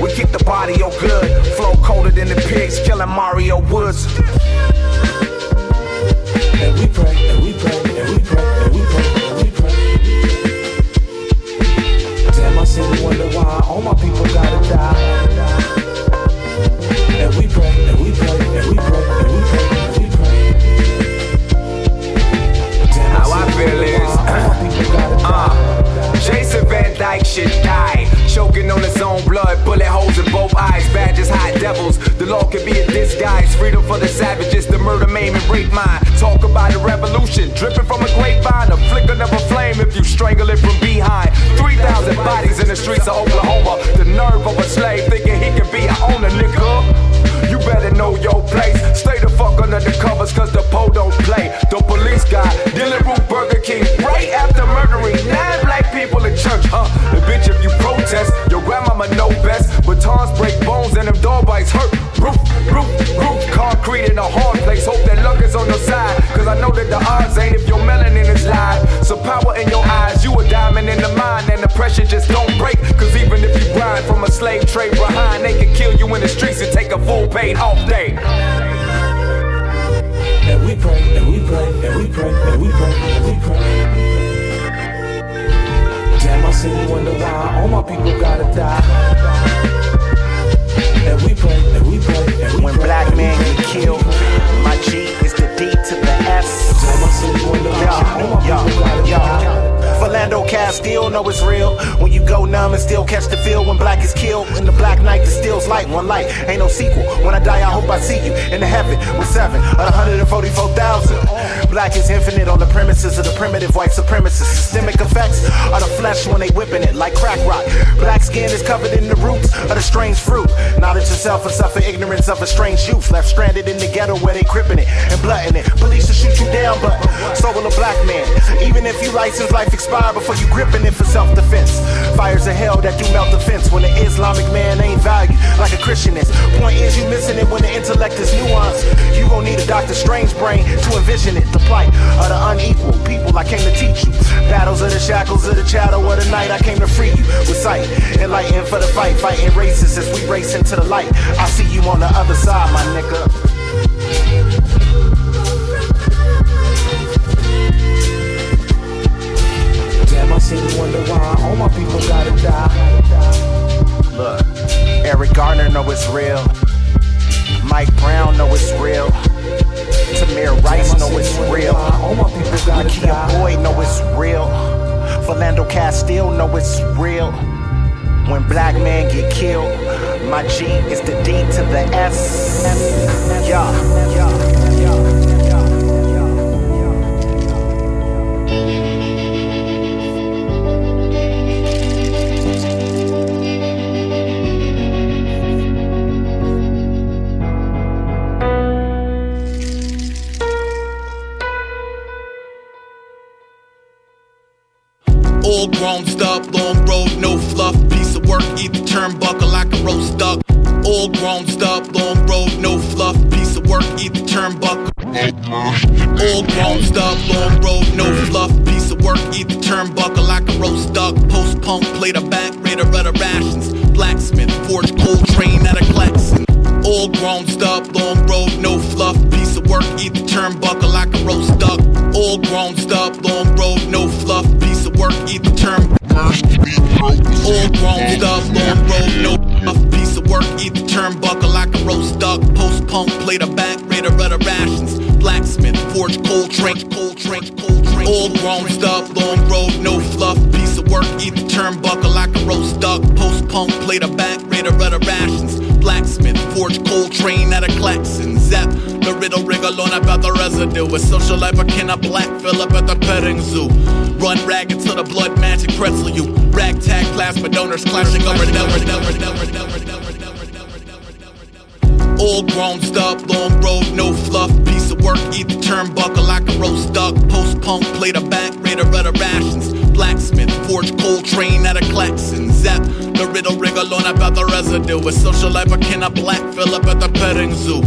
We keep the body oh good. Flow colder than the pigs killing Mario Woods. And we pray, and we pray, and we pray, and we pray, and we pray. Damn, I sit and wonder why all my people gotta die. Van should die. Choking on his own blood, bullet holes in both eyes. Badges, high devils. The law can be a disguise. Freedom for the savages, the murder, maim, and rape mine. Talk about a revolution, dripping from a grapevine. A flicker of a flame if you strangle it from slave trade behind, they can kill you in the streets and take a full paid off day. And we pray, and we pray, and we pray, and we pray, and we pray. Damn, I city wonder why all my people gotta die. And we pray, and we pray, and we When pray, black and we men get killed, my G is the D to the S. Damn, I city wonder why all my Yo, people gotta yo, die. yo. Philando Castile know it's real. When you go numb and still catch the feel when black is killed. In the black night, the still's light, one light. Ain't no sequel. When I die, I hope I see you in the heaven with seven of the 144,000. Black is infinite on the premises of the primitive white supremacists. Systemic effects are the flesh when they whipping it like crack rock. Black skin is covered in the roots of the strange fruit. Knowledge yourself and suffer ignorance of a strange youth. Left stranded in the ghetto where they crippin' it and blunting it. Police will shoot you down, but so will a black man. Even if you license life expire before you gripping it for self-defense. Fires of hell that do melt the fence when the Islamic man ain't valued like a Christian is. Point is you missing it when the intellect is nuanced. You gon' need a Doctor Strange brain to envision it. The plight of the unequal people I came to teach you. Battles of the shackles of the shadow of the night. I came to free you with sight. Enlighten for the fight. Fighting races as we race into the light. I see you on the other side, my nigga. Damn, I wonder why all my people gotta die. Look, Eric Garner know it's real. Mike Brown know it's real. Tamir Rice know it's real. Rekia Boyd know it's real. Philando Castile know it's real. When black men get killed, my G is the D to the S. Yeah, yeah, yeah. Back, rudder rations. Blacksmith, forge cold train, cold train, cold train. All grown up, long road, no fluff. Piece of work, eat the turnbuckle like a roast duck. Post punk, played a back, raider, rudder rations. Blacksmith, forge cold train at a Claxon. Zap, the riddle ring alone about the residue. With social life, I cannot black fill up at the petting zoo. Run ragged to the blood magic pretzel you. Ragtag plasma donors clashing over never, never, never, never, never. All grown up, long road, no fluff. Piece of work, eat the turnbuckle like a roast duck. Post punk, play the back, raider, rudder rations. Blacksmith, forge train at a Claxon. Zap, the riddle ring alone about the residue. With social life, I cannot black fill up at the petting zoo.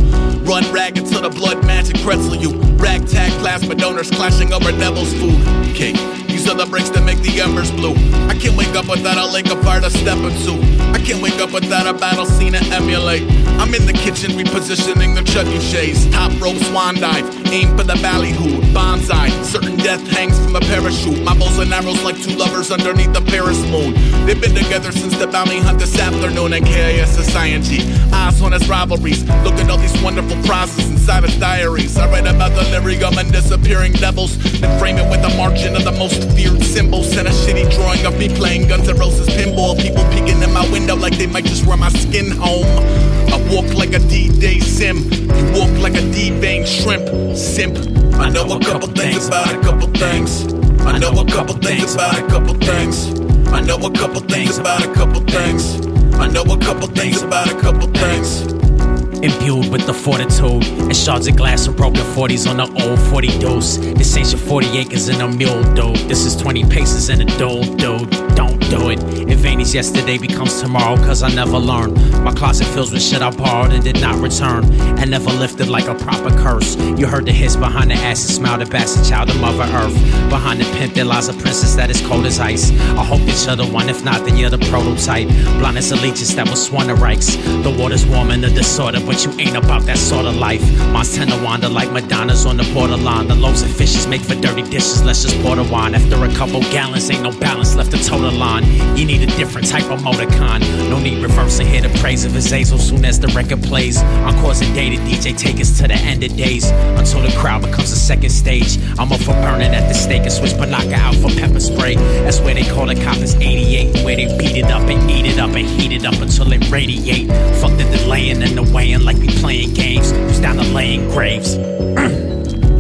Run ragged to the blood magic pretzel you. Ragtag plasma donors clashing over devil's food. Cake. Are the bricks that make the embers blue. I can't wake up without a lake of fire to step into. I can't wake up without a battle scene to emulate. I'm in the kitchen repositioning the trebuchets. Top rope swan dive, aim for the ballyhoo. Bonsai, certain death hangs from a parachute. My bows and arrows like two lovers underneath the Paris moon. They've been together since the bounty hunt this afternoon at KIS Society. Eyes on his rivalries. Look at all these wonderful prizes inside his diaries. I write about the lyrium and disappearing devils. Then frame it with a margin of the most feared symbols. And a shitty drawing of me playing Guns N' Roses pinball. People peeking in my window like they might just my skin home. I walk like a D-Day sim. You walk like a D-vein shrimp. Simp. I know a couple things about a couple things. I know a couple things about a couple things. I know a couple things about a couple things. I know a couple things about a couple things. Imbued with the fortitude and shards of glass and broken 40s on the old 40 dose. This ain't your 40 acres and a mule, dude. This is 20 paces and a dole, dude. Don't do it. If Vaney's yesterday becomes tomorrow, cause I never learn. My closet fills with shit I borrowed and did not return. And never lifted like a proper curse. You heard the hiss behind the acid, smile the bastard child of Mother Earth. Behind the pimp, there lies a princess that is cold as ice. I hope that you're the one, if not, then you're the prototype. Blind as a allegiance that was sworn to. The water's warm in the disorder, but you ain't about that sort of life. Mine's tend to wander like Madonna's on the borderline. The loaves and fishes make for dirty dishes, let's just pour the wine. After a couple gallons, ain't no balance left to toe the line. You need a different type of motor con. No need reversing here to praise of his Azel soon as the record plays. Encore and day to DJ take us to the end of days. Until the crowd becomes a second stage. I'm up for burning at the stake and switch Panaka out for pepper spray. That's where they call the coppers 88. Where they beat it up and eat it up and heat it up until it radiate. Fuck the delaying and the weighing like we playing games. Who's down the laying graves?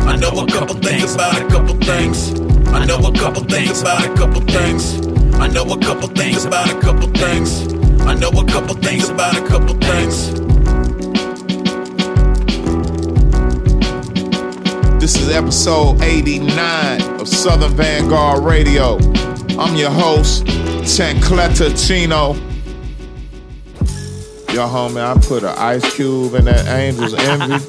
I know a couple things about a couple things. I know a couple things about a couple things. I know a couple things about a couple things. I know a couple things about a couple things. This is episode 89 of Southern Vanguard Radio. I'm your host, Chancleta Chino. Yo, homie, I put an ice cube in that Angel's Envy.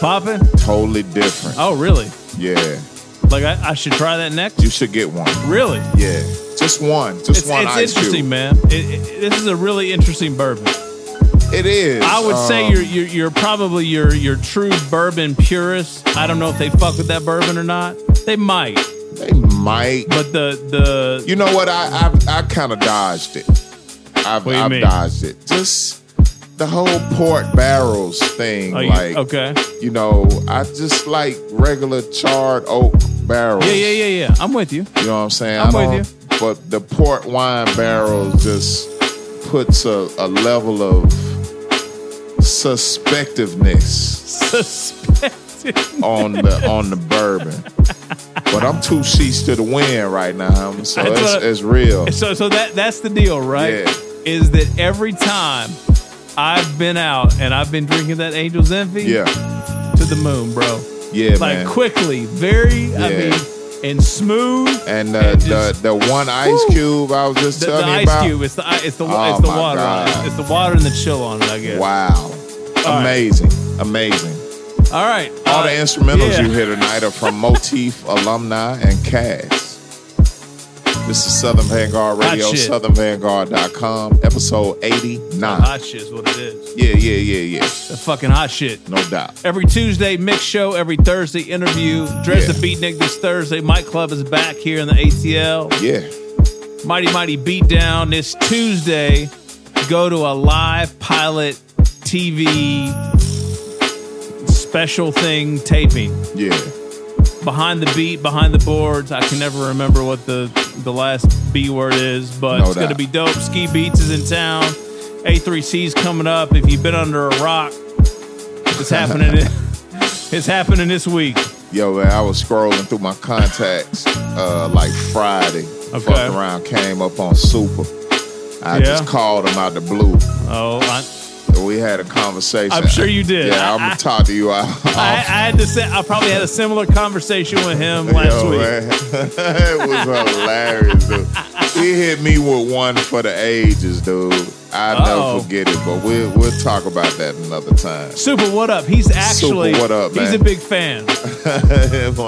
Popping? Totally different. Oh, really? Yeah. Like I, I should try that next. You should get one. Really? Yeah. Just one. Just it's one it's ice interesting, cube. man. It, it, this is a really interesting bourbon. It is. I would say Um, you're, you're you're probably your your true bourbon purist. I don't know if they fuck with that bourbon or not. They might. They might. But the the You know what? I I, I kind of dodged it. I've, What do you I've mean? dodged it. Just the whole port barrels thing. Oh, you- like, okay. You know, I just like regular charred oak barrels. yeah yeah yeah yeah. I'm with you. You know what I'm saying? I'm I with don't- But the port wine barrels just puts a, a level of suspectiveness on the on the bourbon. But I'm two sheets to the wind right now, so it's, it's real. So so that that's the deal, right? Yeah. Is that every time I've been out and I've been drinking that Angel's Envy, Yeah, to the moon, bro. yeah, like man. quickly, very. I mean, and smooth. And, uh, and just- the the one ice Woo. cube I was just The, the telling you ice about. cube. It's the it's the Oh, it's the water. on it. God. It's the water and the chill on it. I guess. Wow, right. amazing, amazing. All right. All uh, the instrumentals yeah. you hear tonight are from Motif alumni and cast. This is Southern Vanguard Radio, southernvanguard.com, episode 89. Hot shit is what it is. Yeah, yeah, yeah, yeah. The fucking hot shit. No doubt. Every Tuesday, mix show. Every Thursday, interview. Dres Yeah. the Beatnik this Thursday. Mike Club is back here in the ATL. Yeah. Mighty Mighty Beatdown this Tuesday. Go to a live pilot TV special thing taping. Yeah. Behind the beat, behind the boards. I can never remember what the the last B word is, but No it's gonna be dope. Ski Beatz is in town. A3C's coming up. If you've been under a rock, it's happening. it's happening this week. Yo, man, I was scrolling through my contacts uh, like Friday. Okay. Fucked around, came up on Super. I Yeah. just called him out the blue. Oh, I, We had a conversation. I'm sure you did. Yeah, I'ma talk to you. I, I had to say I probably had a similar conversation with him last Yo, week. it was hilarious, dude. He hit me with one for the ages, dude. I'll Uh-oh. never forget it, but we'll we'll talk about that another time. Super, what up? He's actually Super, what up, he's man? a big fan.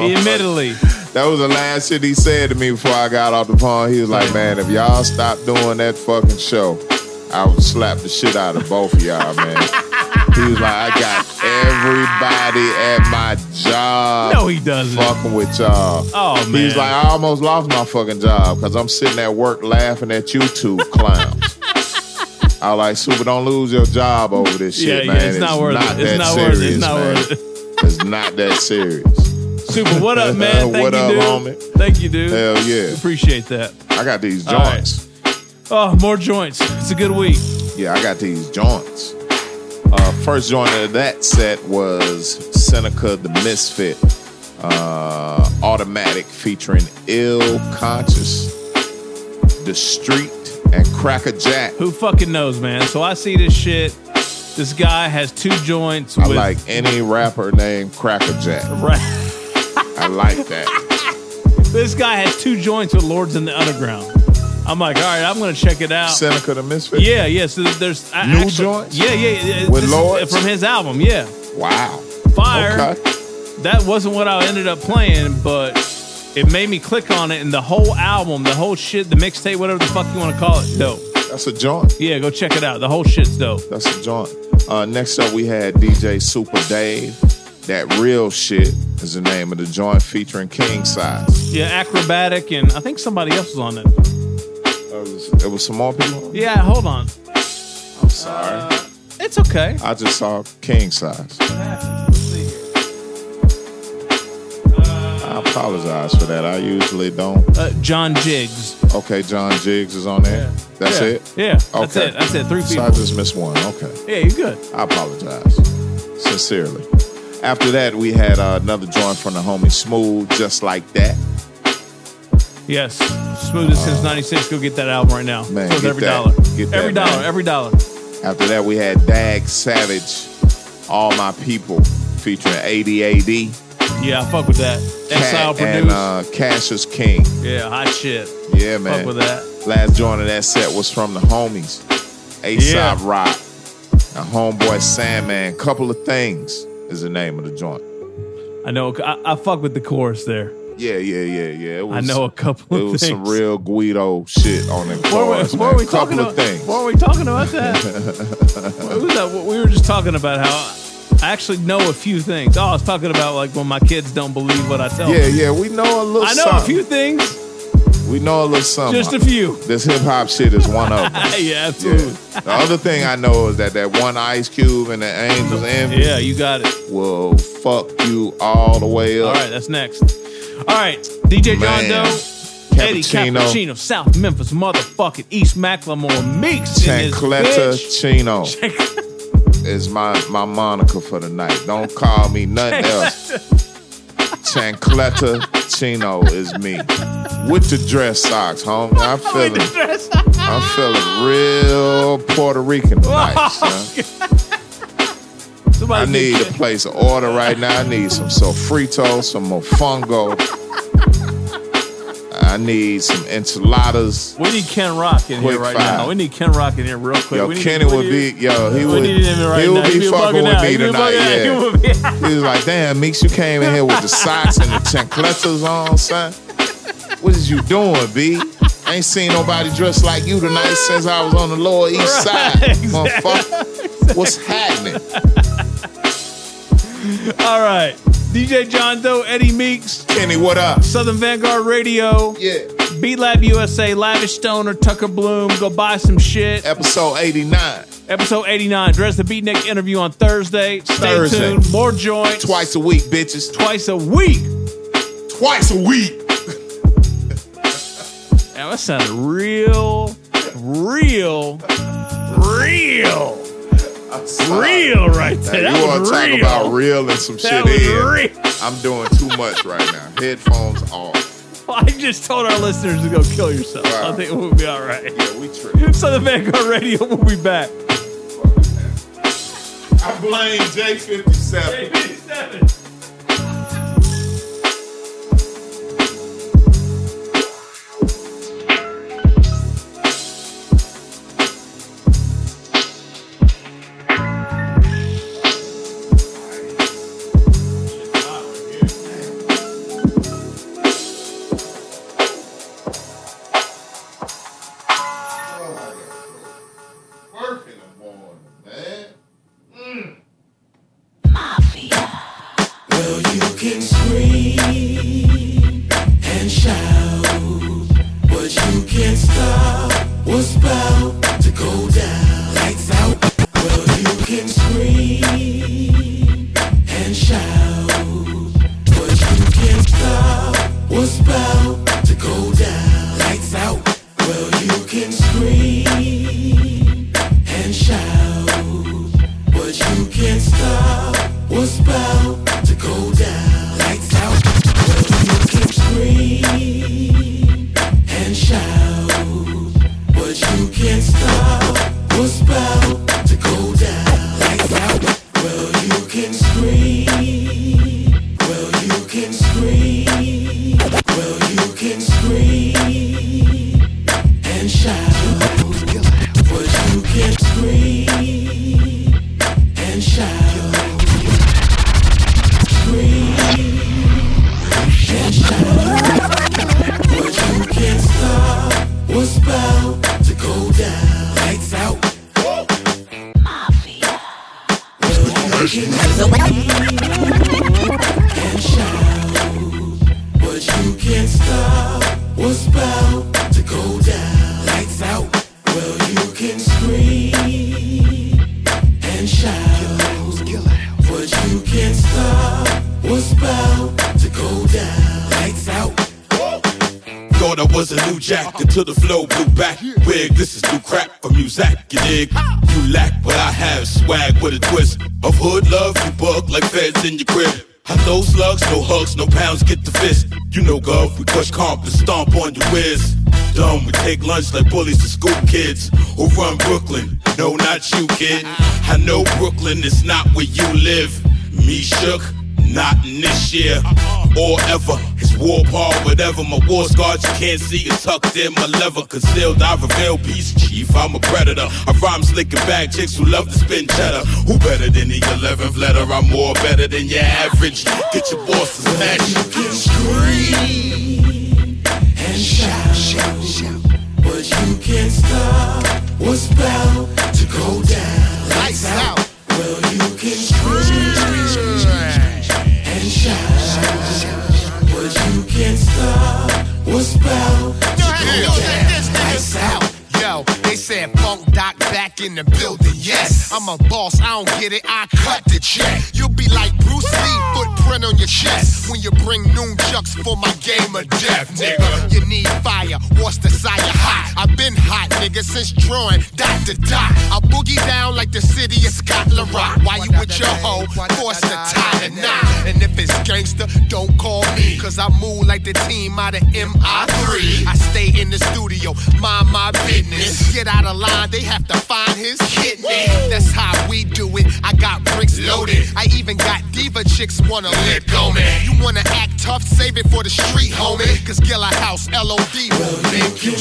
He admittedly. That was the last shit he said to me before I got off the phone. He was like, "Man, if y'all stop doing that fucking show, I would slap the shit out of both of y'all, man." He was like, "I got everybody at my job, No, he doesn't. fucking with y'all." Oh He man. was like, "I almost lost my fucking job because I'm sitting at work laughing at you two clowns." I was like, "Super, don't lose your job over this shit, yeah, man. it's not worth it. not It's that not worth it. It's not man. worth it. It's not that serious." Super, what up, man? Thank What you, up, dude. homie? Thank you, dude. Hell yeah. Appreciate that. I got these joints. Oh, more joints. It's a good week. Yeah, I got these joints. Uh, first joint of that set was Seneca the Misfit, uh, Automatic featuring Ill Conscious, The Street, and Cracker Jack. Who fucking knows, man? So I see this shit. This guy has two joints I with like any rapper named Cracker Jack. right. I like that. This guy has two joints with Lords in the Underground. I'm like, all right, I'm gonna check it out. Seneca the Misfit. Yeah, yeah. So there's I- New actually- joints? Yeah, yeah. yeah. With Lords? from his album. Yeah, Wow. Fire. Okay. that wasn't what I ended up playing, but it made me click on it, and the whole album, the whole shit, the mixtape, whatever the fuck you want to call it, dope. That's a joint. Yeah, go check it out. The whole shit's dope. That's a joint. Uh, next up, we had DJ Super Dave. That real shit is the name of the joint featuring King Size. Yeah, Akrobatik, and I think somebody else was on it. It was, it was some more people. Yeah, hold on. I'm sorry. It's okay. I just saw King Size. I apologize for that. I usually don't. Uh, John Jiggs. Okay, John Jiggs is on there. That's Yeah. it. Yeah, Okay. that's it. That's it. Three So I just missed one. Okay. Yeah, you're good. I apologize. Sincerely. After that, we had uh, another joint from the homie Smooth, just like that. Yes, smoothest since '96. Go get that album right now. Man, get every that. dollar. Get that, every dollar. man. Every dollar. After that, we had Dag Savage, All My People, featuring ADAD. Yeah, I fuck with that. Exile and uh, Cashus King. yeah, hot shit. Yeah, man. Fuck with that. Last joint of that set was from the homies. Aesop Yeah. Rock, and Homeboy Sandman. Couple of things is the name of the joint. I know. I, I fuck with the chorus there. Yeah, yeah, yeah, yeah. It was, I know a couple of. It of was things. some real Guido shit on the What were, chorus. what were we talking Couple about? of things. What were we talking about that? what was that? We were just talking about how I actually know a few things. Oh, I was talking about like when my kids don't believe what I tell Yeah, them. yeah, yeah, we know a little I know something. a few things. We know a little something. Just a few. This hip hop shit is one of them. yeah, absolutely. The other thing I know is that that one Ice Cube and the Angels Envy Yeah, you got it. will fuck you all the way up. All right, that's next. All right, DJ John Man. Doe, Eddie Cappuccino. South Memphis, motherfucking East Macklemore, Meeks in this Chancleta bitch. Chino is my, my moniker for the night. Don't call me nothing else. Chancleta Chino is me. With the dress socks, homie. I'm feeling I'm feeling real Puerto Rican tonight, oh, son. I need to place an order right now. I need some sofrito, some mofongo. I need some enchiladas. We need Ken Rock in Quick here right five. now. We need Ken Rock in here real quick. Yo, we need, Kenny would be, yo, he would, right he would be be fucking with out. me tonight. Yeah, he was like, "Damn, Meeks, you came in here with the socks and the chancletas on, son. What is you doing, B? I ain't seen nobody dressed like you tonight since I was on the Lower East Right, Side, exactly. motherfucker. What's happening? All right. DJ John Doe, Eddie Meeks. Kenny, what up? Southern Vanguard Radio. Yeah. Beat Lab USA, Lavish Stoner, Tucker Bloom. Go buy some shit. Episode 89. Episode 89. Dres the Beatnik interview on Thursday. Stay Thursday. tuned. More joints. Twice a week, bitches. Twice a week. Twice a week. Now that sounded real, real, real, real right Now, there. you That want to talk about real and some That shit in? real. I'm doing too much right now. Headphones off. I just told our listeners to go kill yourself. I think we'll be all right. Yeah, we tripping. Southern Vanguard Radio. We'll be back. I blame J57. take lunch like bullies to school kids who run Brooklyn. No, not you, kid. I know Brooklyn is not where you live. Me shook, not in this year or ever. It's war par, whatever. My war scars you can't see is tucked in my leather. Concealed, I reveal peace, chief. I'm a predator. I rhyme slick and bag chicks who love to spin cheddar. Who better than the 11th letter? I'm more better than your average. Get your boss to smash. Scream and shout, but you can't stop what's about to go down. Lights out. Well, you can scream and shout, but you can't stop what's about to go down. Lights out. Yo, they said Funk Doc back in the building. Yes, I'm a boss. I don't get it. I cut the check. You'll be like Bruce Lee, footprint on your chest. When you bring noon chucks for my game of death, nigga. You need fire. What's the sire hot? I've been hot, nigga, since drawing dot to dot. I boogie down like the city of Scotland Rock. While you with your hoe, force the tie the knot. And if it's gangster, don't call me. Cause I move like the team out of MI3. I stay in the studio, mind my business. Get out of line, they have to find his kidney. That's how we do it. I got bricks loaded. I even got diva chicks wanna let go, man. You wanna act tough, save it for the street, homie. Cause Gilla House, LOD will make you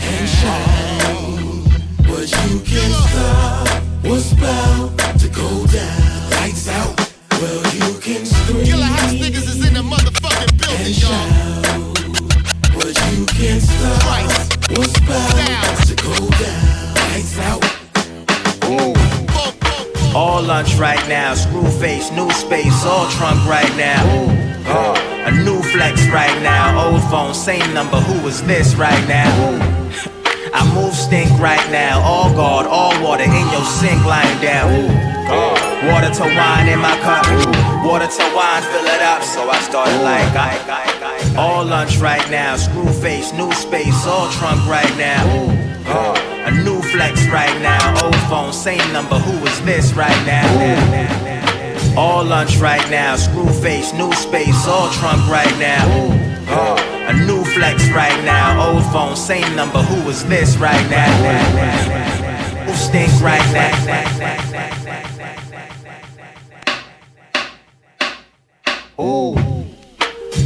and shout, but you can't stop what's about to go down. Lights out. Well, you can scream Gilla House niggas is in the motherfucking building, y'all. but you can't stop what's about to go down. All lunch right now, screw face, new space, all trunk right now. Uh, a new flex right now, old phone, same number, who is this right now? I move stink right now, all guard, all water in your sink lying down. Water to wine in my cup, water to wine, fill it up. So I started like, I, I, I, all lunch right now, screw face, new space, all trunk right now. Uh, a new flex right now, old phone, same number, who is this right now? All lunch right now, screw face, new space, all trunk right now. Uh, a new flex right now, old phone, same number, who is this right now? Who stink right now? Ooh.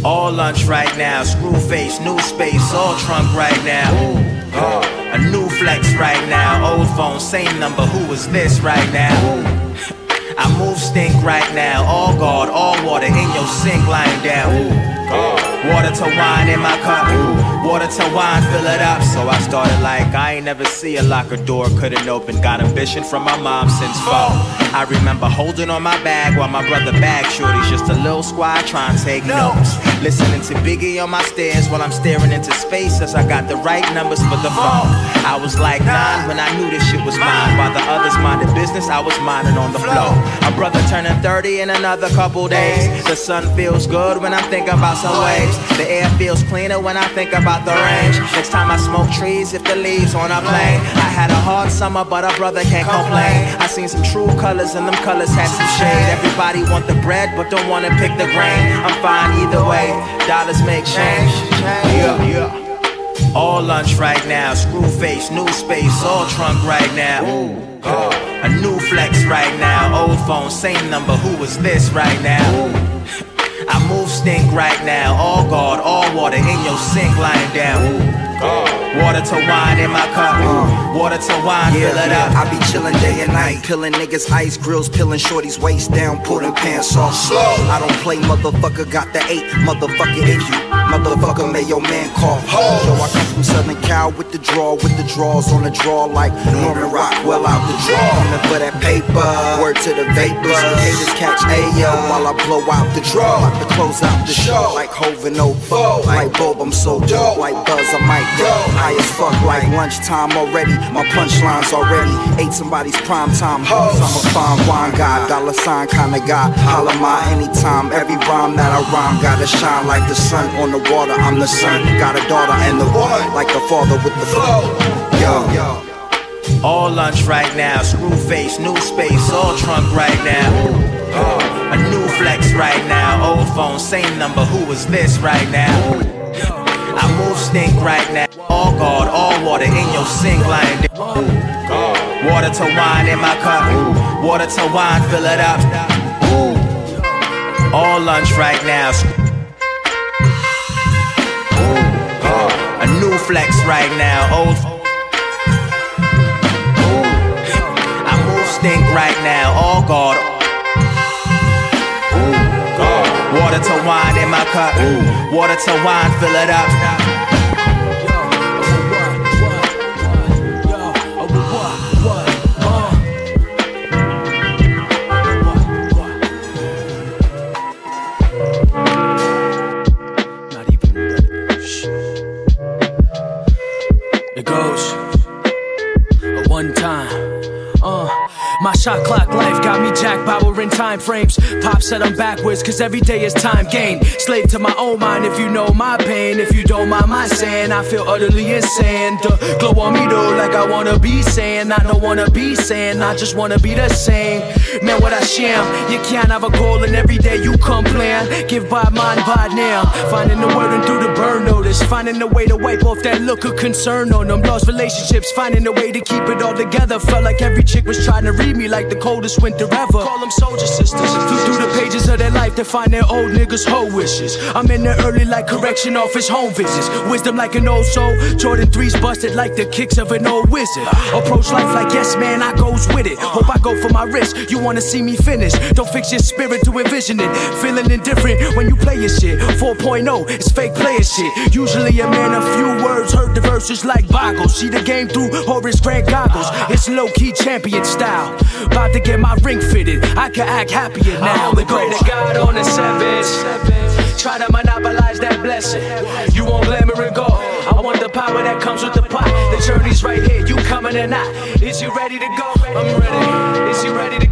All lunch right now, screw face, new space, all trunk right now. Uh, a new flex right now, old phone, same number, who is this right now? I move stink right now, all guard, all water in your sink lying down. Water to wine in my cup, water to wine, fill it up. So I started like, I ain't never see a locker door couldn't open. Got ambition from my mom since fall. I remember holding on my bag while my brother bag shorty's just a little squad trying to take notes. Listening to Biggie on my stairs while I'm staring into space as I got the right numbers for the oh. phone. I was like nine when I knew this shit was mine. While the others minded business, I was minding on the flow. A brother turning 30 in another couple days. The sun feels good when I'm thinking about some waves. The air feels cleaner when I think about the range. Next time I smoke trees, if the leaves on a plane. I had a hard summer, but a brother can't complain. I seen some true colors, and them colors had some shade. Everybody want the bread, but don't wanna pick the grain. I'm fine either way. Dollars make change. Yeah, yeah. All lunch right now, screw face, new space, all trunk right now. Ooh, Uh, a new flex right now, old phone, same number, who was this right now? I move stink right now, all guard, all water in your sink lying down. Oh. Water to wine in my cup, uh. Water to wine, fill it up. I be chillin' day and night, peeling niggas ice grills, peeling shorties waist down, pulling pants off slow. I don't play, motherfucker, got the eight, motherfucker, if you motherfucker, may your man cough. Yo, I come from Southern Cal with the draw, with the draws on the draw like Norman Rockwell out the draw. Coming for that paper, word to the vapors. Haters catch Ayo while I blow out the draw. About to close out the show like Hov and Ofo. Like Bob, I'm so dope. Like Buzz, I might go. High as fuck like lunchtime already. My punchlines already ate somebody's prime time hoes. I'm a fine wine guy, dollar sign kinda guy. Holla my anytime, every rhyme that I rhyme gotta shine like the sun on the water. I'm the son, got a daughter and the one, like the father with the flow. Yo, yo. All lunch right now, screw face, new space, all trunk right now. Uh, a new flex right now, old phone, same number, who is this right now? I move stink right now, all guard, all water in your sink line. Water to wine in my cup, water to wine, fill it up. All lunch right now. A new flex right now, old. I move stink right now, all guard. Water to wine in my cup, water to wine, fill it up. It goes a one time. Uh, my shot clock time frames. Pop said I'm backwards, cause every day is time gain. Slave to my own mind if you know my pain. If you don't mind my saying, I feel utterly insane. The glow on me though, like I wanna be saying. I don't wanna be saying, I just wanna be the same. What I sham, you can't have a goal and every day you complain. Give by mine by now. Finding the word and through the burn notice. Finding a way to wipe off that look of concern on them. Lost relationships, finding a way to keep it all together. Felt like every chick was trying to read me like the coldest winter ever. Call them soldier sisters. Flew through the pages of their life to find their old niggas' whole wishes. I'm in the early like correction office home visits. Wisdom like an old soul. Jordan 3's busted like the kicks of an old wizard. Approach life like yes, man, I goes with it. Hope I go for my wrist. You wanna see me finish. Don't fix your spirit to envision it. Feeling indifferent when you play your shit. 4.0, it's fake player shit. Usually a man, a few words, heard the verses like boggles. See the game through Horace Grant goggles. It's low key champion style. About to get my ring fitted. I can act happier now. I only pray to God on the seventh. Try to monopolize that blessing. You want glamour and gold. I want the power that comes with the pot. The journey's right here. You coming or not? Is you ready to go? I'm ready. Is you ready to go?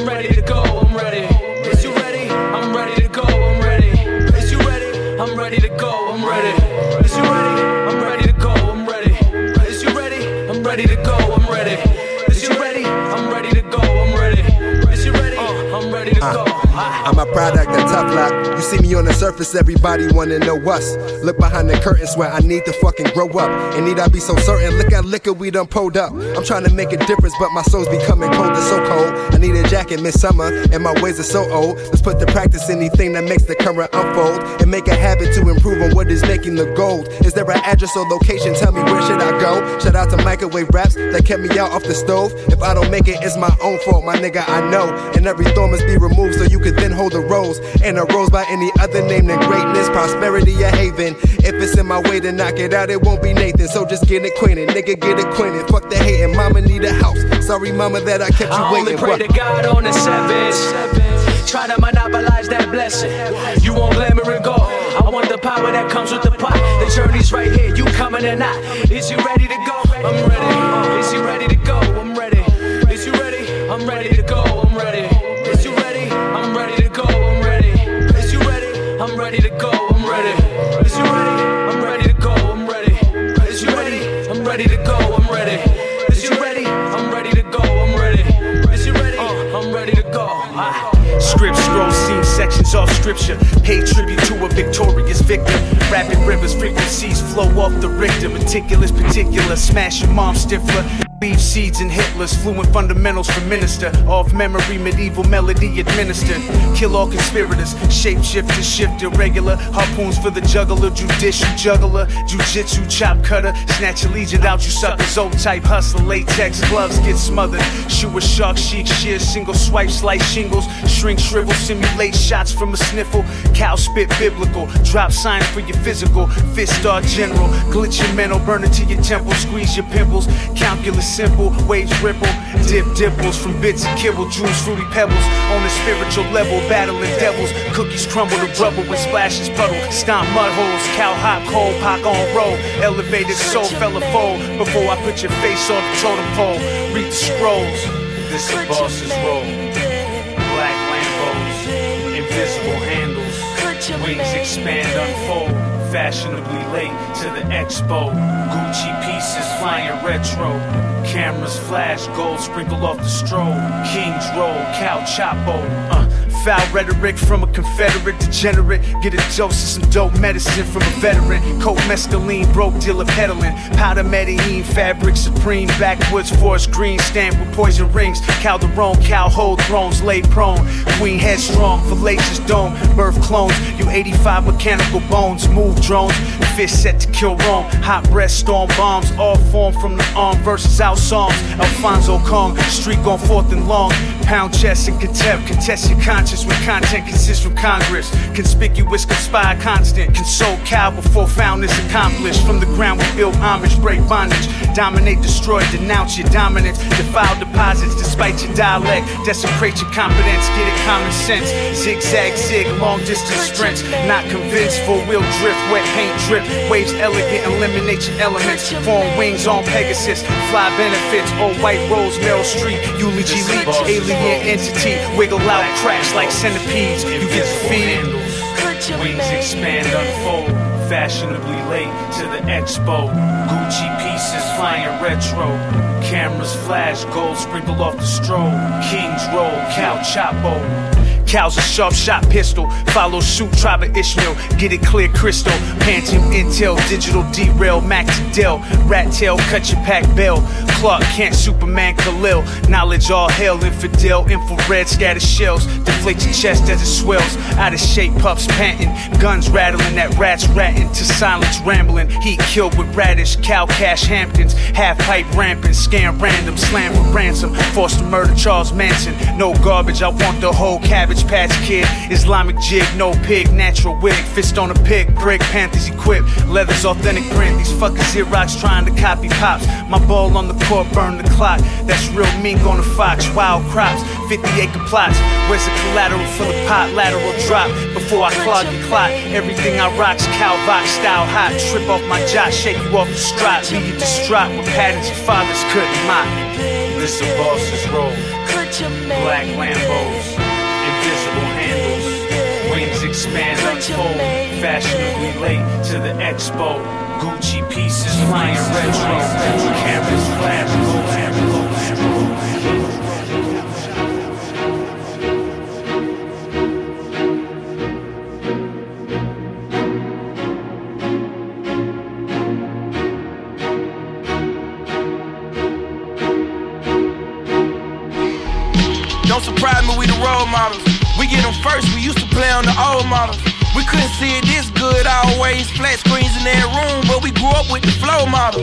I'm ready to go. I'm ready. Is you ready? I'm ready to go. I'm ready. Is you ready? I'm ready to go. I'm ready. Is you ready? I'm ready to go. I'm ready. Is you ready? I'm ready to go. I'm ready. Is you ready? I'm ready to go. I'm ready. Is you ready? I'm ready to go. I'm a product of tough luck. You see me on the surface, everybody wanna know us. Look behind the curtains where I need to fucking grow up. And need I be so certain? Look at liquor we done pulled up. I'm trying to make a difference, but my soul's becoming cold and so cold. I need a jacket midsummer, and my ways are so old. Let's put to practice anything that makes the current unfold and make a habit to improve on what is making the gold. Is there an address or location? Tell me where should I go? Shout out to microwave raps that kept me out off the stove. If I don't make it, it's my own fault, my nigga. I know. And every thorn must be removed so you could then hold a rose. And a rose by any other name than greatness, prosperity, a haven. If it's in my way to knock it out, it won't be Nathan. So just get acquainted, nigga, get acquainted. Fuck the hating, mama need a house. Sorry, mama, that I kept you I only waiting. pray What? to God on the seventh. Try to monopolize that blessing. You want glamour and gold. I want the power that comes with the pot. The journey's right here. You coming or not? Is you ready to go? I'm ready. Is you ready to go? I'm ready. Is you ready? I'm ready sections off scripture. Pay tribute to a victorious victor. Rapid rivers, frequencies flow off the Richter. Meticulous, particular, smash your mom stifler. Leave seeds in Hitler's fluent fundamentals for minister. Off memory, medieval melody administered. Kill all conspirators, shapeshifter, shift irregular. Harpoons for the juggler, judicial juggler. Jujitsu chop cutter, snatch a legion out, you suckers. Old type hustle, latex gloves get smothered. Shoe a shark, chic, shear, single swipe, slice shingles. Shrink, shrivel, simulate shots from a sniffle. Cow spit biblical, drop signs for your physical. Fist star general, glitch your mental, burn it to your temple, squeeze your pimples. Calculus simple, waves ripple, dip dimples from bits of kibble, jewels, fruity pebbles. On a spiritual level, battling devils. Cookies crumble to rubble when splashes puddle. Stomp mud holes, cow hop, cold, pock on roll. Elevated soul, fella fold. Before I put your face on the totem pole, read the scrolls. This a boss's role. Black Lambos, invisible handles. Wings expand, unfold. Fashionably late to the expo. Gucci pieces flying retro. Cameras flash, gold sprinkled off the strobe. Kings roll, cow chapo. Uh, foul rhetoric from a Confederate degenerate. Get a dose of some dope medicine from a veteran. Coke mescaline, broke dealer peddling. Powder Medellin, fabric supreme. Backwoods forest green, stamped with poison rings. Calderon, cow hold thrones, lay prone. Queen headstrong, fallacious dome. Birth clones, you 85 mechanical bones. Move drones, fist set to kill Rome. Hot breath, storm bombs, all formed from the arm versus out songs. Alfonso Kong, streak on fourth and long. Pound chest and contempt, contest your conscience when content consists from Congress. Conspicuous, conspire, constant. Console cow before found is accomplished. From the ground we build homage, break bondage. Dominate, destroy, denounce your dominance. Defile deposits despite your dialect. Desecrate your competence, get it common sense. Zigzag, zig, long distance sprints. Not convinced, four wheel drift, wet paint drip. Waves elegant, eliminate your elements. Form wings on Pegasus. Fly benefits, all white rose, Meryl Streep. Eulogy leech, alien entity. Wiggle out, crash like centipedes. You get feed. Wings expand, unfold. Fashionably late to the expo. Gucci pieces flying retro. Cameras flash, gold sprinkled off the strobe. Kings roll, cow chapo. Cows a sharp shot pistol. Follow suit, tribe of Ishmael. Get it clear crystal. Phantom intel, digital derail, max Dell. Rat tail, cut your pack bell. Clark Kent, Superman Khalil. Knowledge all hell, infidel, infrared, scatter shells. Deflate your chest as it swells. Out of shape, pups panting. Guns rattling, that rats ratting. To silence rambling. Heat killed with radish, cow cash Hamptons. Half pipe rampant, scam random, slam for ransom. Forced to murder Charles Manson. No garbage, I want the whole cabbage patch kid. Islamic jig, no pig, natural wig. Fist on a pig, brick, Panthers equipped. Leather's authentic print. These fuckers Xerox trying to copy pops. My ball on the court, burn the clock. That's real mink on the fox. Wild crops, 50 acre plots. Where's the collateral for the pot? Lateral drop before I clog your clot. Everything I rock's cow box style hot. Trip off my jaw, shake you off the strut. Leave you distraught with patterns your fathers couldn't mock. This a boss's role. Black Lambos, handles. Wings expand, unfold. Fashionably late to the expo. Gucci pieces flying retro. Cameras flash, gold hammer, gold hammer. Don't surprise me, we the role models. Them first, we used to play on the old models. We couldn't see it this good always. Flat screens in that room, but we grew up with the flow model.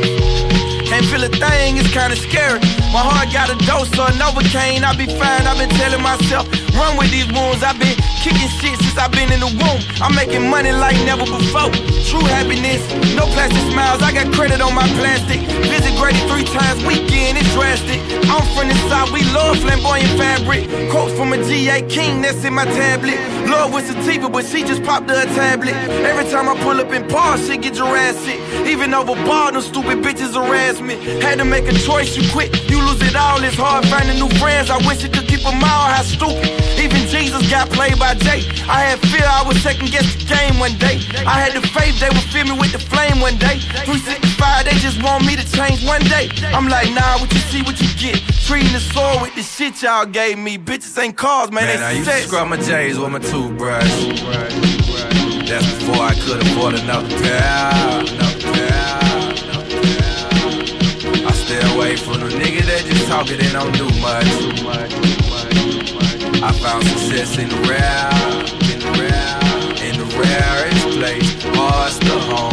Can't feel a thing, it's kinda scary. My heart got a dose of Novocaine. I be fine, I've been telling myself, run with these wounds. I've been kicking shit since I've been in the womb. I'm making money like never before. True happiness, no plastic smiles. I got credit on my plastic. Visit Grady three times weekend, it's drastic. I'm from the south, we love flamboyant fabric. Quotes from a GA King that's in my tablet. Love with sativa, but she just popped her a tablet. Every time I pull up in Paul, shit get Jurassic. Even over bar, them stupid bitches harass me. Had to make a choice, you quit, you lose it all. It's hard finding new friends. I wish you could keep them all. How stupid. Even Jesus got played by J. I had fear I would second guess the game one day. I had the faith they would fill me with the flame one day. 365, they just want me to change one day. I'm like, nah, what you see, what you get. Treating the sword with the shit y'all gave me. Bitches ain't cars, man. Man, I they used to scrub my J's with my toothbrush. That's before I could afford another pair. Another pair. I stay away from the nigga that just talk it and don't do much. I found success in the rare, in the rare, in the rarest place. Heart's the home.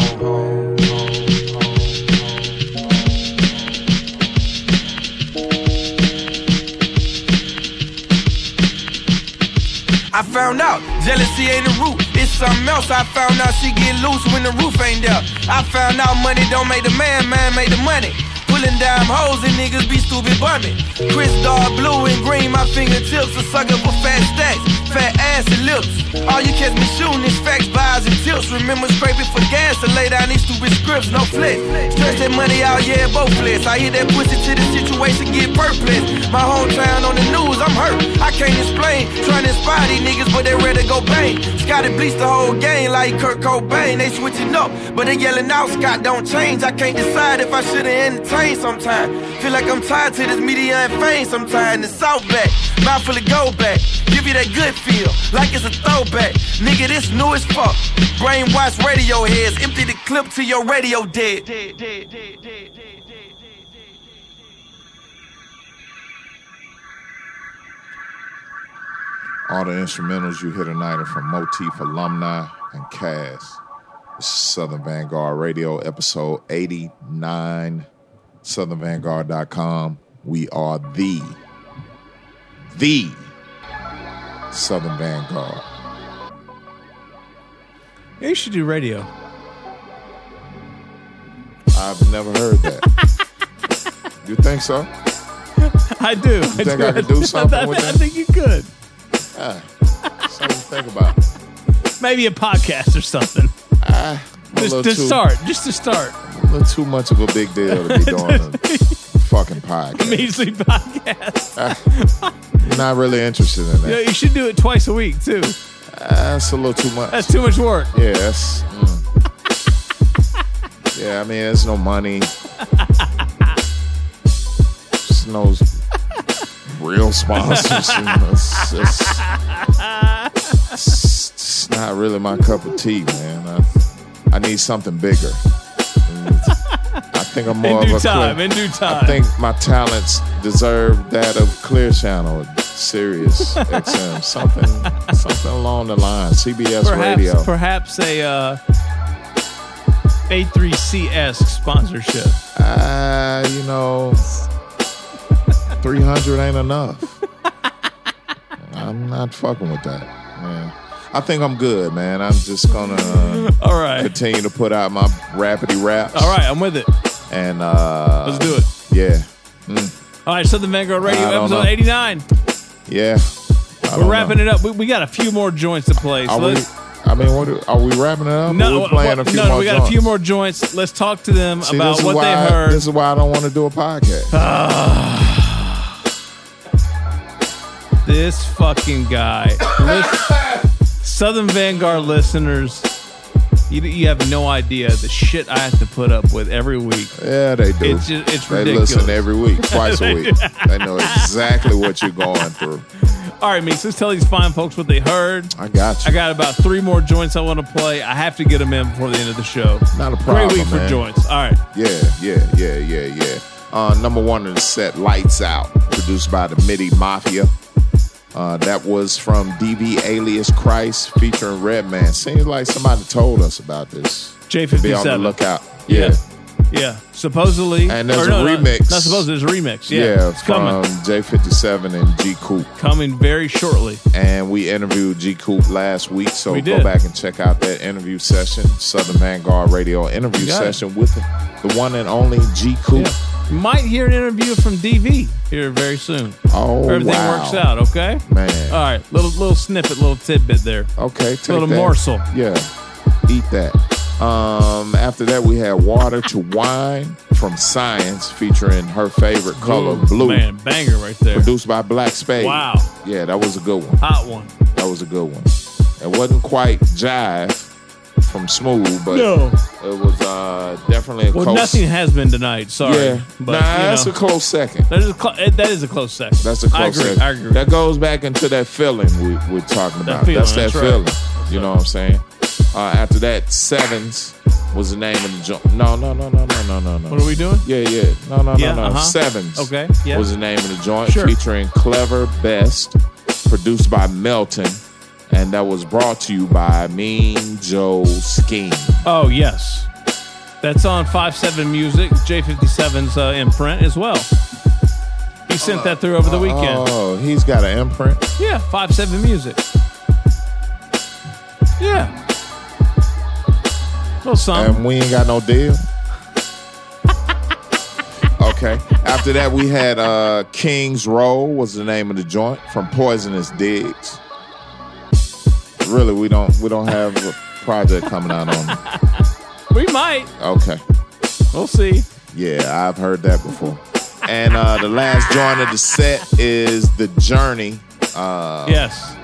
I found out jealousy ain't the root. It's something else. I found out she get loose when the roof ain't there. I found out money don't make the man, man make the money. Pulling down hoes and niggas be stupid bumming. Chris dark blue and green, my fingertips a sucker for fat stacks, fat ass and lips. All you catch me shooting is facts, buys and tips. Remember scraping for gas to lay down these stupid scripts, no flex. Stretch that money out, yeah, both flex. I hit that pussy to the situation, get perplexed. My hometown on the news, I'm hurt. I can't explain. Trying to inspire these niggas, but they ready to go bang. Scotty bleached the whole game like Kurt Cobain. They switching up, but they yelling out, Scott don't change. I can't decide if I should've entertained sometime. Feel like I'm tired to this media and fame sometime. The South back, mouth full of go back. Give you that good feel, like it's a throwback. Nigga, this new as fuck. Brainwash radio heads, empty the clip to your radio dead. All the instrumentals you hear tonight are from Motif Alumni and Cass. This is Southern Vanguard Radio, episode 89, southernvanguard.com. We are the, the Southern Vanguard. Yeah, you should do radio. I've never heard that. you think so? I do. You I think do. I could do something I, with I that? think you could. Ah, something to think about. Maybe a podcast or something. a just to too- start. Just to start. A little too much of a big deal to be doing a fucking podcast. Measly podcast. Not really interested in that. Yeah, you should do it twice a week too. That's a little too much. That's too much work. Yeah, that's. mm. yeah, I mean, there's no money. There's no real sponsors. you know, It's, it's just not really my cup of tea, man. I, I need something bigger. I think I'm more In due of a time, clear, in due time, I think my talents deserve that of Clear Channel, Sirius XM, something, something along the line. CBS perhaps, Radio. perhaps a uh, A3CS sponsorship. Uh, you know, 300 ain't enough. I'm not fucking with that, man. I think I'm good, man. I'm just gonna All right. continue to put out my rapidy raps. All right, I'm with it. And uh Let's do it. Yeah. Mm, All right, Southern Vanguard Radio, episode know. 89. yeah. I We're wrapping know. it up. We, we got a few more joints to play. So let's, I mean, what do- are we wrapping it up? no, or we playing a few more. no, more we got joints? a few more joints. Let's talk to them See, about what they heard. This is why I don't want to do a podcast. this fucking guy. Southern Vanguard listeners, you, you have no idea the shit I have to put up with every week. Yeah, they do. It's just, it's they ridiculous. listen every week, twice a week. they know exactly what you're going through. All right, Meeks, let's tell these fine folks what they heard. I got you. I got about three more joints I want to play. I have to get them in before the end of the show. Not a problem. Great week for joints. All right. Yeah, yeah, yeah, yeah, yeah. Uh, number one in the set, Lights Out, produced by the MIDI Mafia. Uh, that was from DV Alias Khryst featuring Redman. Seems like somebody told us about this. J57. Be on the lookout. Yeah. Yeah. Supposedly. And there's a no, no, remix. Not supposedly, there's a remix. Yeah. Yeah, it's coming. from J57 and G Koop. Coming very shortly. And we interviewed G Koop last week, so We go back and check out that interview session, Southern Vanguard Radio interview got it. session with the one and only G Koop. You might hear an interview from DV here very soon. Oh, everything wow. works out, okay? Man. All right. Little little snippet, little tidbit there. Okay, take Little that. morsel. Yeah, eat that. Um, after that, we had Water to Wine from Science, featuring her favorite color, Ooh, blue. Man, banger right there. Produced by Black Spade. Wow. Yeah, that was a good one. Hot one. That That was a good one. It wasn't quite jive from Smooth, but No. it was uh, definitely a Well, close. nothing has been tonight. Sorry, Yeah, but nah, you that's know, a close second. That is a, clo- eh, that is a close second. That's a close I agree. second. I agree. That goes back into that feeling we, we're talking about. feeling, that's that that's right. feeling. You know what I'm saying? Uh, after that, Sevens was the name of the joint. No, no, no, no, no, no, no, no. What are we doing? Yeah, yeah. No, no, Yeah, no, no. uh-huh. Sevens. Okay, yeah. Was the name of the joint Sure. featuring Clever Best, produced by Melton, and that was brought to you by Mean Joe Scheme. Oh yes, that's on Five Seven Music, J57's uh, imprint as well. He sent that through over the weekend. Oh, he's got an imprint. Yeah, Five Seven Music. Yeah. Little something. And we ain't got no deal. okay. After that, we had uh, King's Row was the name of the joint from Poisonous Digs. Really, we don't we don't have a project coming out on. We might. Okay. We'll see. Yeah, I've heard that before. And uh, the last joint of the set is The Journey. Uh, Yes.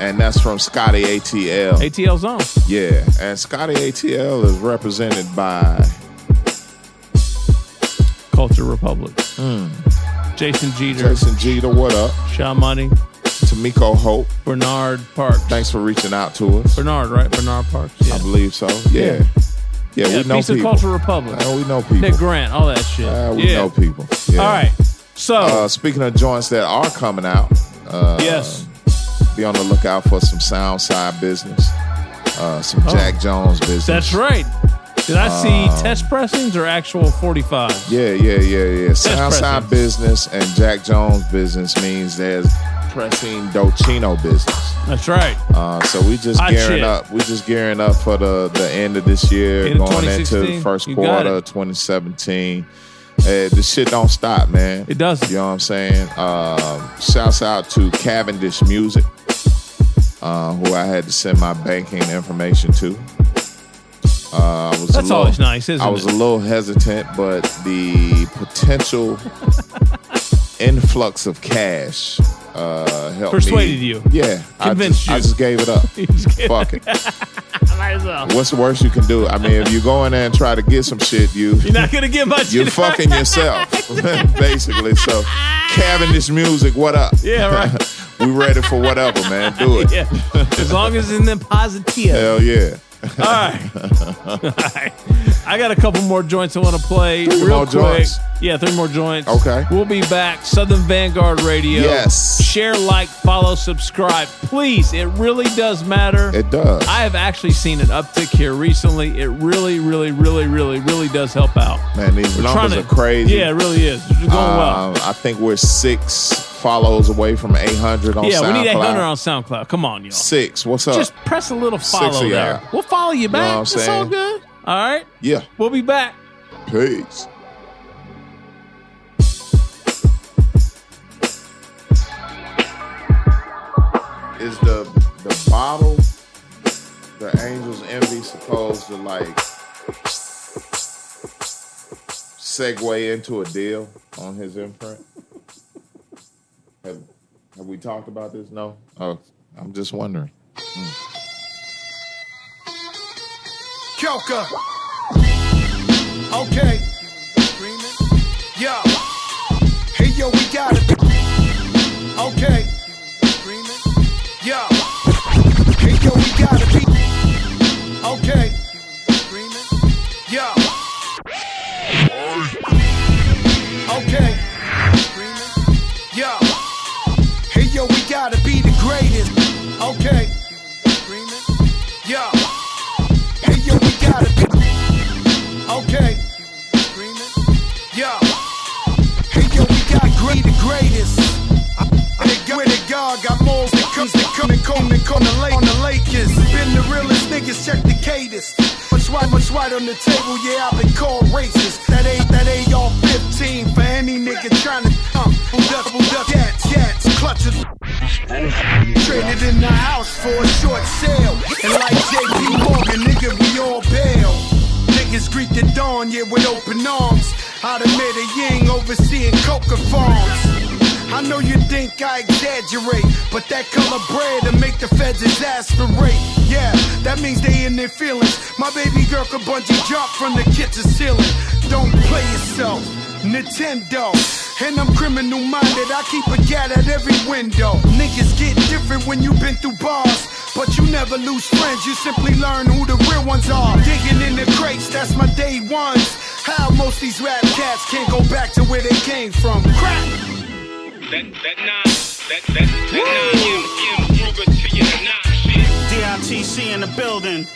And that's from Scotty ATL. ATL Zone. Yeah, and Scotty ATL is represented by Culture Republic. Hmm. Jason Jeter. Jason Jeter. What up? Sean Money. Tamiko Hope. Bernard Parks. Thanks for reaching out to us. Bernard, right? Bernard Parks. Yeah. I believe so. Yeah. Yeah, Yeah, we know of people. Culture Republic. Uh, we know people. Nick Grant, all that shit. Uh, we yeah. know people. Yeah. All right. So, Uh, speaking of joints that are coming out, uh, Yes. be on the lookout for some sound side business, uh, some Oh. Jack Jones business. that's right. Did I see Um, test pressings or actual 45? Yeah, yeah, yeah, yeah. Sound side business and Jack Jones business means there's pressing Dolcino business. That's right. Uh, so we just Hot gearing shit. up. We just gearing up for the the end of this year, End going into the first quarter of 2017. Uh, the shit don't stop, man. It doesn't. You know what I'm saying? Um, shouts out to Cavendish Music, uh, who I had to send my banking information to. Uh, I was That's little- always nice, isn't I was it? a little hesitant, but the potential influx of cash uh, helped Persuaded me. you. Yeah, Convinced I you. just, I just gave it up. Just gave Fuck it. Might as well. What's the worst you can do? I mean, if you go in there and try to get some shit, you You're not gonna get much. you're fucking yourself, basically. So, Cavendish Music, what up? Yeah, right. we ready for whatever, man. Do it. Yeah. As long as it's in the positive. Hell yeah. All right. All right. I got a couple more joints I want to play Three real more quick. joints? Yeah, three more joints. Okay. We'll be back. Southern Vanguard Radio. Yes. Share, like, follow, subscribe. Please. It really does matter. It does. I have actually seen an uptick here recently. It really, really, really, really, really does help out. Man, these We're numbers trying are crazy. Yeah, it really is. It's going well. Um, I think we're six follows away from 800 on Yeah, SoundCloud. we need 800 on SoundCloud. Come on, y'all. Six. What's up? Just press a little follow there. We'll follow you know back. what I'm it's all good. All right. yeah. We'll be back. Peace. Is the the bottle the Angels Envy supposed to like segue into a deal on his imprint? Have, have we talked about this? No. Oh, I'm just wondering. Mm. Kelka. Okay. Yo. Hey, yo, we got it. Okay. Yo. Hey, yo, we got it. Okay. Yo. Okay. Yo. Hey, yo, we gotta be Okay. Yo. Hey, yo, we got great the greatest. I, I got, where God got more that comes to come and come and come the lake on the Lakers. Been the realest niggas, check the cadence. Much right, much right on the table, yeah, I've been called racist. That ain't that AR 15 for any nigga trying to um, double duck cats, cats, clutches. Traded in the house for a short sale. And like JP Morgan, nigga, we all bail. Niggas greet the dawn, yeah, with open arms. I'd Out of Medellin, overseeing coca farms. I know you think I exaggerate, but that color bread to make the feds exasperate. Yeah, that means they in their feelings. My baby girl could bungee jump from the kitchen ceiling. Don't play yourself, Nintendo. And I'm criminal minded, I keep a gat at every window. Niggas get different when you been through bars. But you never lose friends, you simply learn who the real ones are. Digging in the crates, that's my day ones. How most these rap cats can't go back to where they came from. Crack! That, that nine, that, that, that nine, M, M, Ruger to your nine shit. DITC in the building.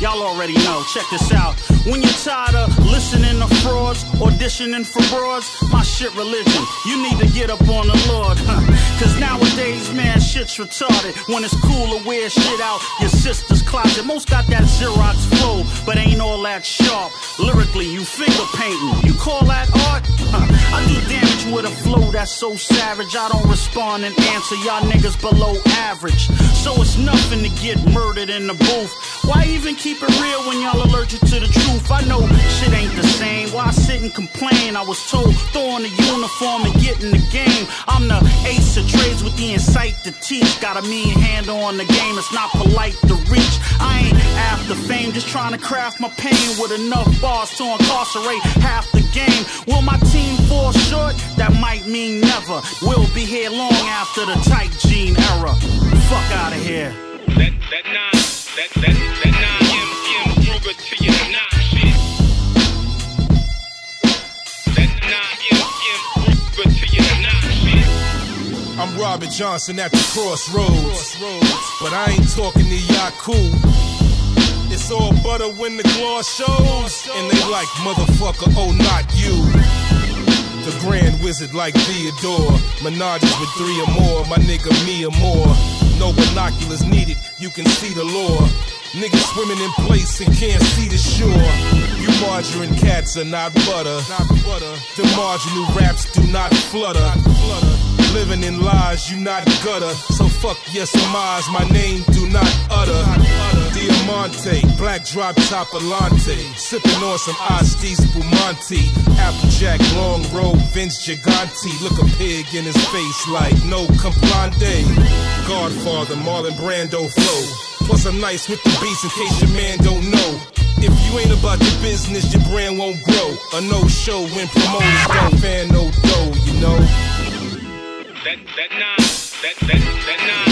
Y'all already know, check this out. When you're tired of listening to frauds, auditioning for broads, my shit religion. You need to get up on the Lord, huh? Cause nowadays, man, shit's retarded. When it's cool to wear shit out your sister's closet. Most got that Xerox flow, but ain't all that sharp. Lyrically, you finger painting. You call that art? Huh. I do damage with a flow that's so savage. I don't respond and answer. Y'all niggas below average. So it's nothing to get murdered in the booth. Why even keep it real when y'all allergic to the truth? I know shit ain't the same. Why sit and complain? I was told throw on the uniform and get in the game. I'm the ace of trades with the insight to teach. Got a mean handle on the game. It's not polite to reach. I ain't after fame, just trying to craft my pain with enough bars to incarcerate half the game. Will my team fall short? That might mean never. We'll be here long after the tight gene era. Fuck out of here. That, that nine, that. I'm Robert Johnson at the crossroads. But I ain't talking to Yaku. It's all butter when the gloss shows. And they like, motherfucker, oh, not you. The grand wizard like Theodore. Menages with three or more. My nigga, me or more. No binoculars needed, you can see the lore. Niggas swimming in place and can't see the shore. You margarine cats are not butter. Not butter. The marginal raps do not flutter. Living in lies, you not gutter. So fuck yes, Maz, my name do not utter. Diamante, black drop top Alante. Sipping on some Asti Spumante. Applejack, long road, Vince Gigante. Look a pig in his face like no complande. Godfather, Marlon Brando flow. Plus I'm nice with the beats in case your man don't know. If you ain't about your business, your brand won't grow. A no show when promoters don't fan no dough, you know. That, that nine, that, that, that nine,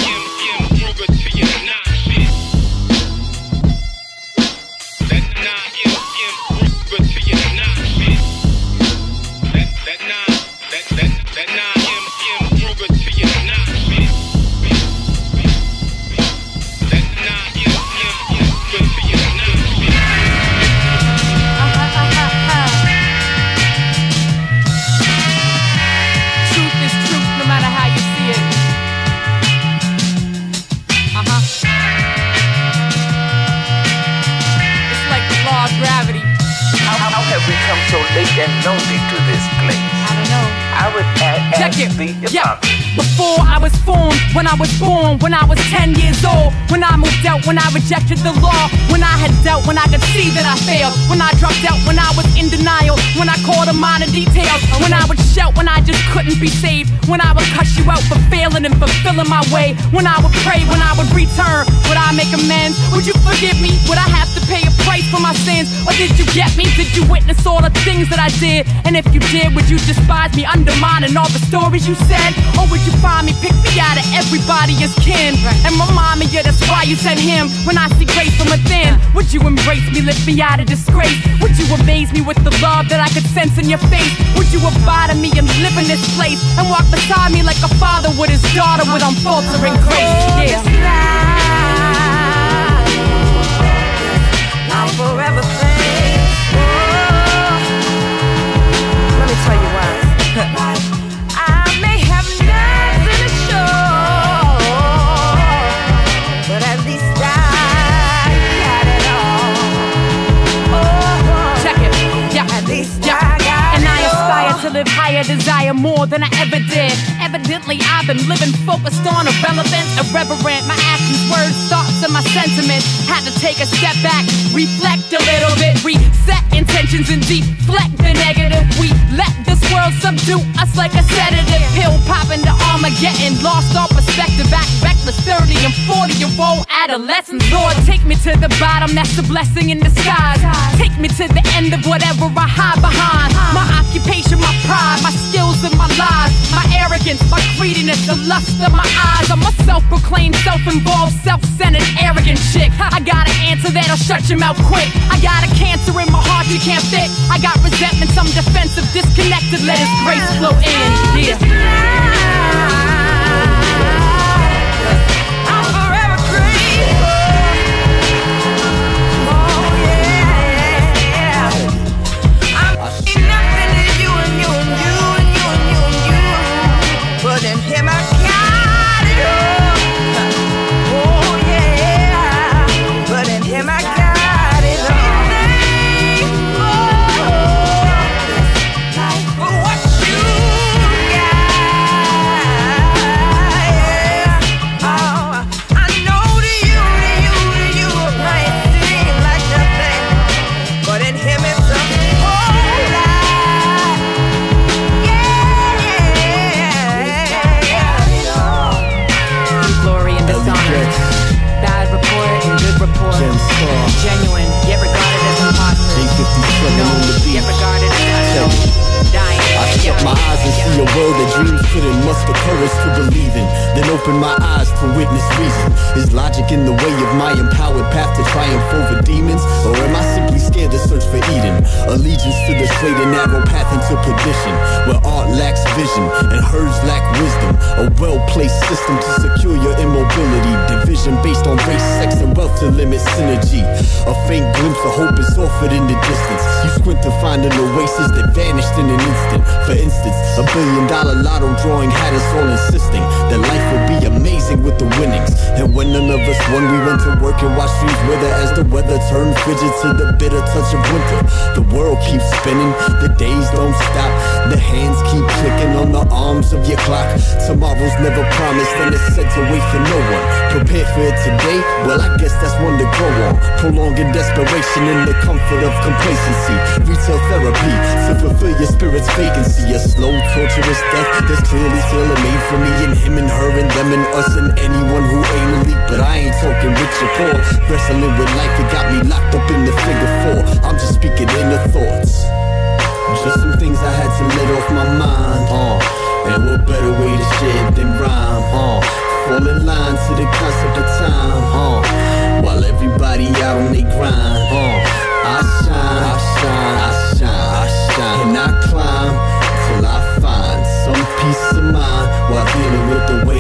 know. I would a- Check it. Yeah. Before I was formed, when I was born, when I was 10 years old, when I moved out, when I rejected the law, when I had dealt, when I could see that I failed, when I dropped out, when I was in denial, when I called a minor details, when I would shout, when I just couldn't be saved, when I would cuss you out for failing and fulfilling my way, when I would pray, when I would return, would I make amends? Would you forgive me? Would I have to pay a price for my sins? Or did you get me? Did you witness all the things that I did? And if you did, would you despise me, undermining all the stories you said? Or would you find me, pick me out of everybody as kin? And remind me, yeah, that's why you sent him. When I see grace from within, would you embrace me, lift me out of disgrace? Would you amaze me with the love that I could sense in your face? Would you abide in me and live in this place? And walk beside me like a father with his daughter with unfaltering grace? Oh, yeah. I've been living focused on irrelevant, irreverent. My actions, words, thoughts, and my sentiments. Had to take a step back, reflect a little bit, intentions and deflect the negative. We let this world subdue us like a sedative pill. getting lost all perspective, act reckless. 30 and 40 year old adolescents. Lord, take me to the bottom, that's a blessing in disguise. Take me to the end of whatever I hide behind. My occupation, my pride, my skills and my lies, my arrogance, my greediness, the lust of my eyes. I'm a self proclaimed, self involved, self centered, arrogant chick. I got an answer that'll shut your mouth quick. I got a cancer in my heart you can't I got resentment, some defensive, disconnected. Let his grace flow in. Yeah. And world that dreams couldn't muster courage to believe in. Then open my eyes to witness reason. Is logic in the way of my empowered path to triumph over demons? Or am I simply scared to search for Eden? Allegiance to the straight and narrow path into perdition. Where art lacks vision and herds lack wisdom. A well placed system to secure your immobility. Division based on race, sex, and wealth to limit synergy. A faint glimpse of hope is offered in the distance. You squint to find an oasis that vanished in an instant. For instance, a billion dollar lotto drawing had us all insisting that life would be amazing with the winnings. And when none of us won, we went to work and watched trees wither as the weather turned frigid to the bitter touch of winter. The world keeps spinning, the days don't stop. The hands keep clicking on the arms of your clock. Tomorrow's never promised, and it's set to wait for no one. Prepare for it today? Well, I guess that's one to grow on. Prolonging desperation in the comfort of complacency. Retail therapy to fulfill your spirit's vacancy. A slow, torturous death that's clearly tailor made for me and him and her and them and us and anyone who ain't elite. But I ain't talking rich or poor. Wrestling with life, it got me locked up in the figure four. I'm just speaking inner thoughts. Just some things I had to let off my mind. Uh, and what better way to share than rhyme? Uh, fall in line to the concept of time. Uh, while everybody out on they grind. Uh, I shine, I shine, I while dealing with the weight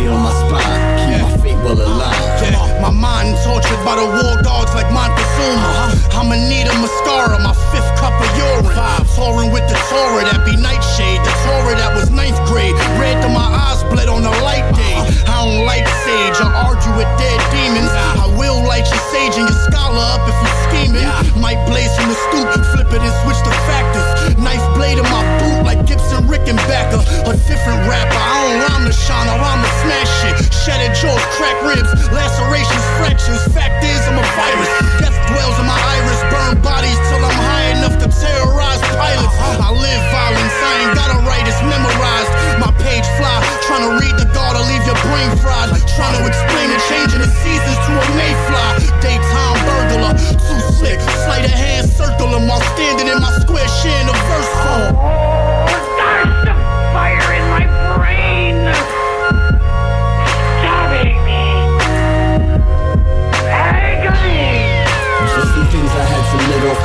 tortured by the war dogs like Montezuma. I'ma need a mascara, my fifth cup of urine. Touring with the Torah that be nightshade. The Torah that was ninth grade. Red to my eyes, bled on a light day. I don't like sage, I argue with dead demons. I will light your sage and your scholar up if you're scheming. Might blaze from the stoop, flip it and switch the factors. Knife blade in my boot like Gibson Rickenbacker. A different rapper, I don't rhyme to shine, I rhyme to smash it. Shattered jaws, cracked ribs, lacerations, fractures. Fact is, I'm a virus. Death dwells in my iris, burn bodies till I'm high enough to terrorize pilots. I live violence, I ain't got a right, it's memorized. My page fly, trying to read the daughter, leave your brain fried. Trying to explain the changing the seasons to a mayfly. Daytime burglar, too slick. Sleight of hand, circle 'em while standing in my square, sharing a verse form. Starts to fire in my brain.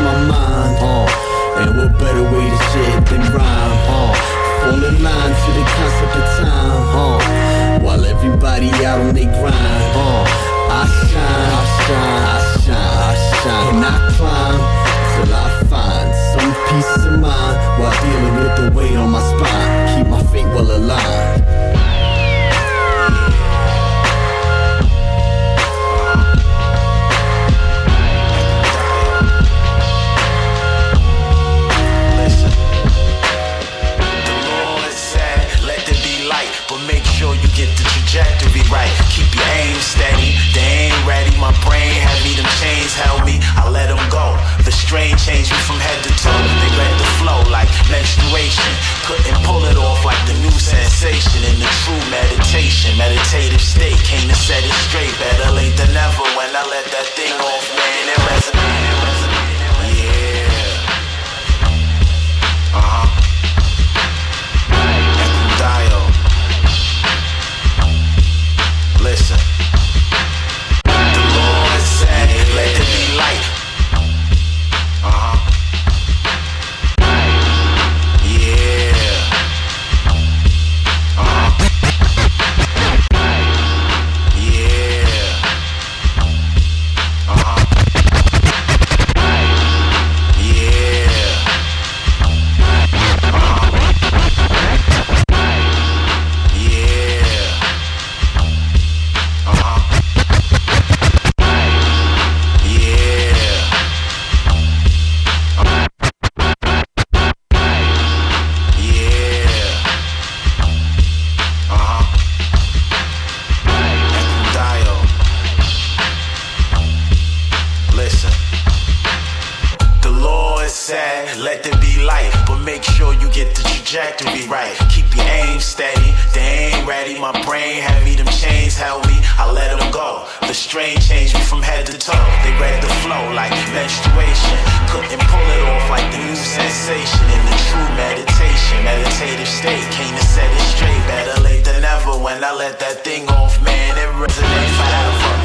My mind. Uh, and what better way to share than rhyme? Uh, fall in line to the concept of time. Uh, while everybody out on they grind. Uh, I shine, I shine, I shine, I shine, and I climb till I find some peace of mind while dealing with the weight on my spine. Keep my feet well aligned. set the tone, they read the flow like menstruation. Couldn't pull it off like the new sensation in the true meditation. Meditative state, came to set it straight. Better late than never when I let that thing on. let there be light, but make sure you get the trajectory right. Keep your aim steady, they ain't ready. My brain heavy, them chains held me. I let them go. The strain changed me from head to toe. They read the flow like menstruation. Couldn't pull it off like the new sensation. In the true meditation, meditative state, came to set it straight. Better late than ever when I let that thing off, man. It resonates forever.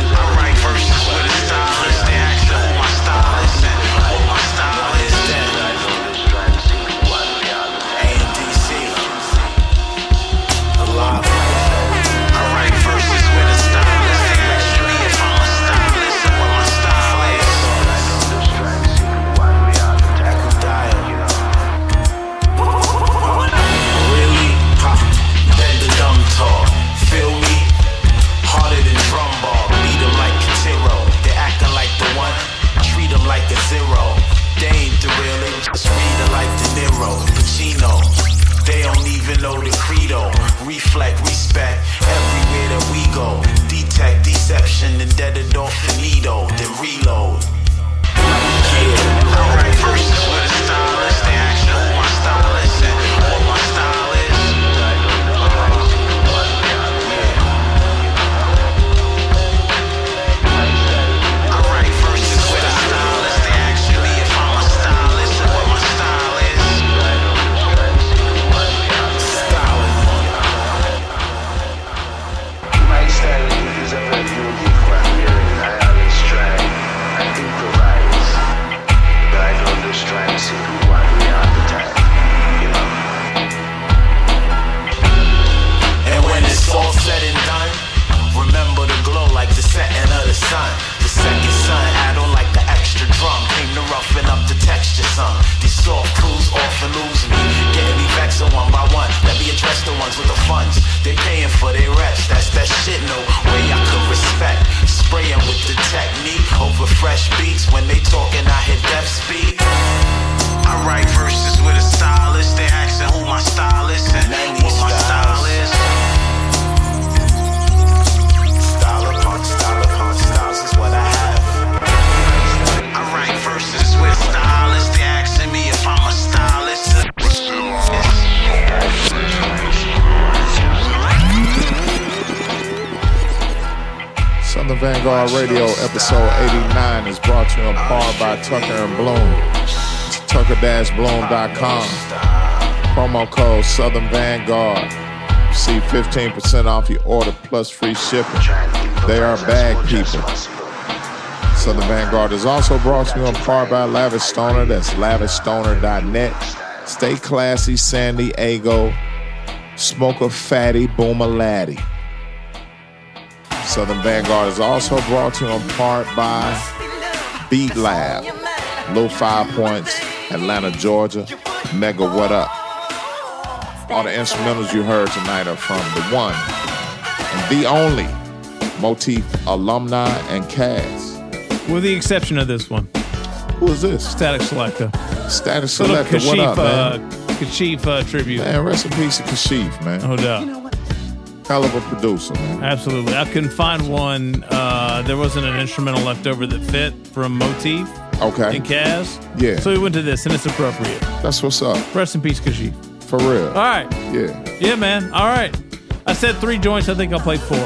Fresh beats. When they talking, I hit death speed. I write verses with a stylist. They asking who my stylist Vanguard Radio, episode 89, is brought to you in part by Tucker and Bloom. Tucker-bloom.com. Promo code Southern Vanguard. See 15% off your order plus free shipping. They are bag people. Southern Vanguard is also brought to you in part by Lavish Stoner. That's lavishstoner.net. Stay classy, San Diego. Smoke a fatty, boom a laddie. Southern Vanguard is also brought to you in part by Beat Lab, Low Five Points, Atlanta, Georgia. Mega What Up. All the instrumentals you heard tonight are from the one and the only Motif alumni and cast. With the exception of this one. Who is this? Statik Selektah. Statik Selektah, what Kashif, up, man? uh, Kashif uh, tribute. Man, rest in peace to Kashif, man. No doubt. Hell of a producer, man. Absolutely. I couldn't find one. Uh, there wasn't an instrumental left over that fit from Motif Okay. and Kaz. Yeah. So we went to this, and it's appropriate. That's what's up. Rest in peace, Kashif. For real. All right. Yeah. Yeah, man. All right. I said three joints. I think I played four.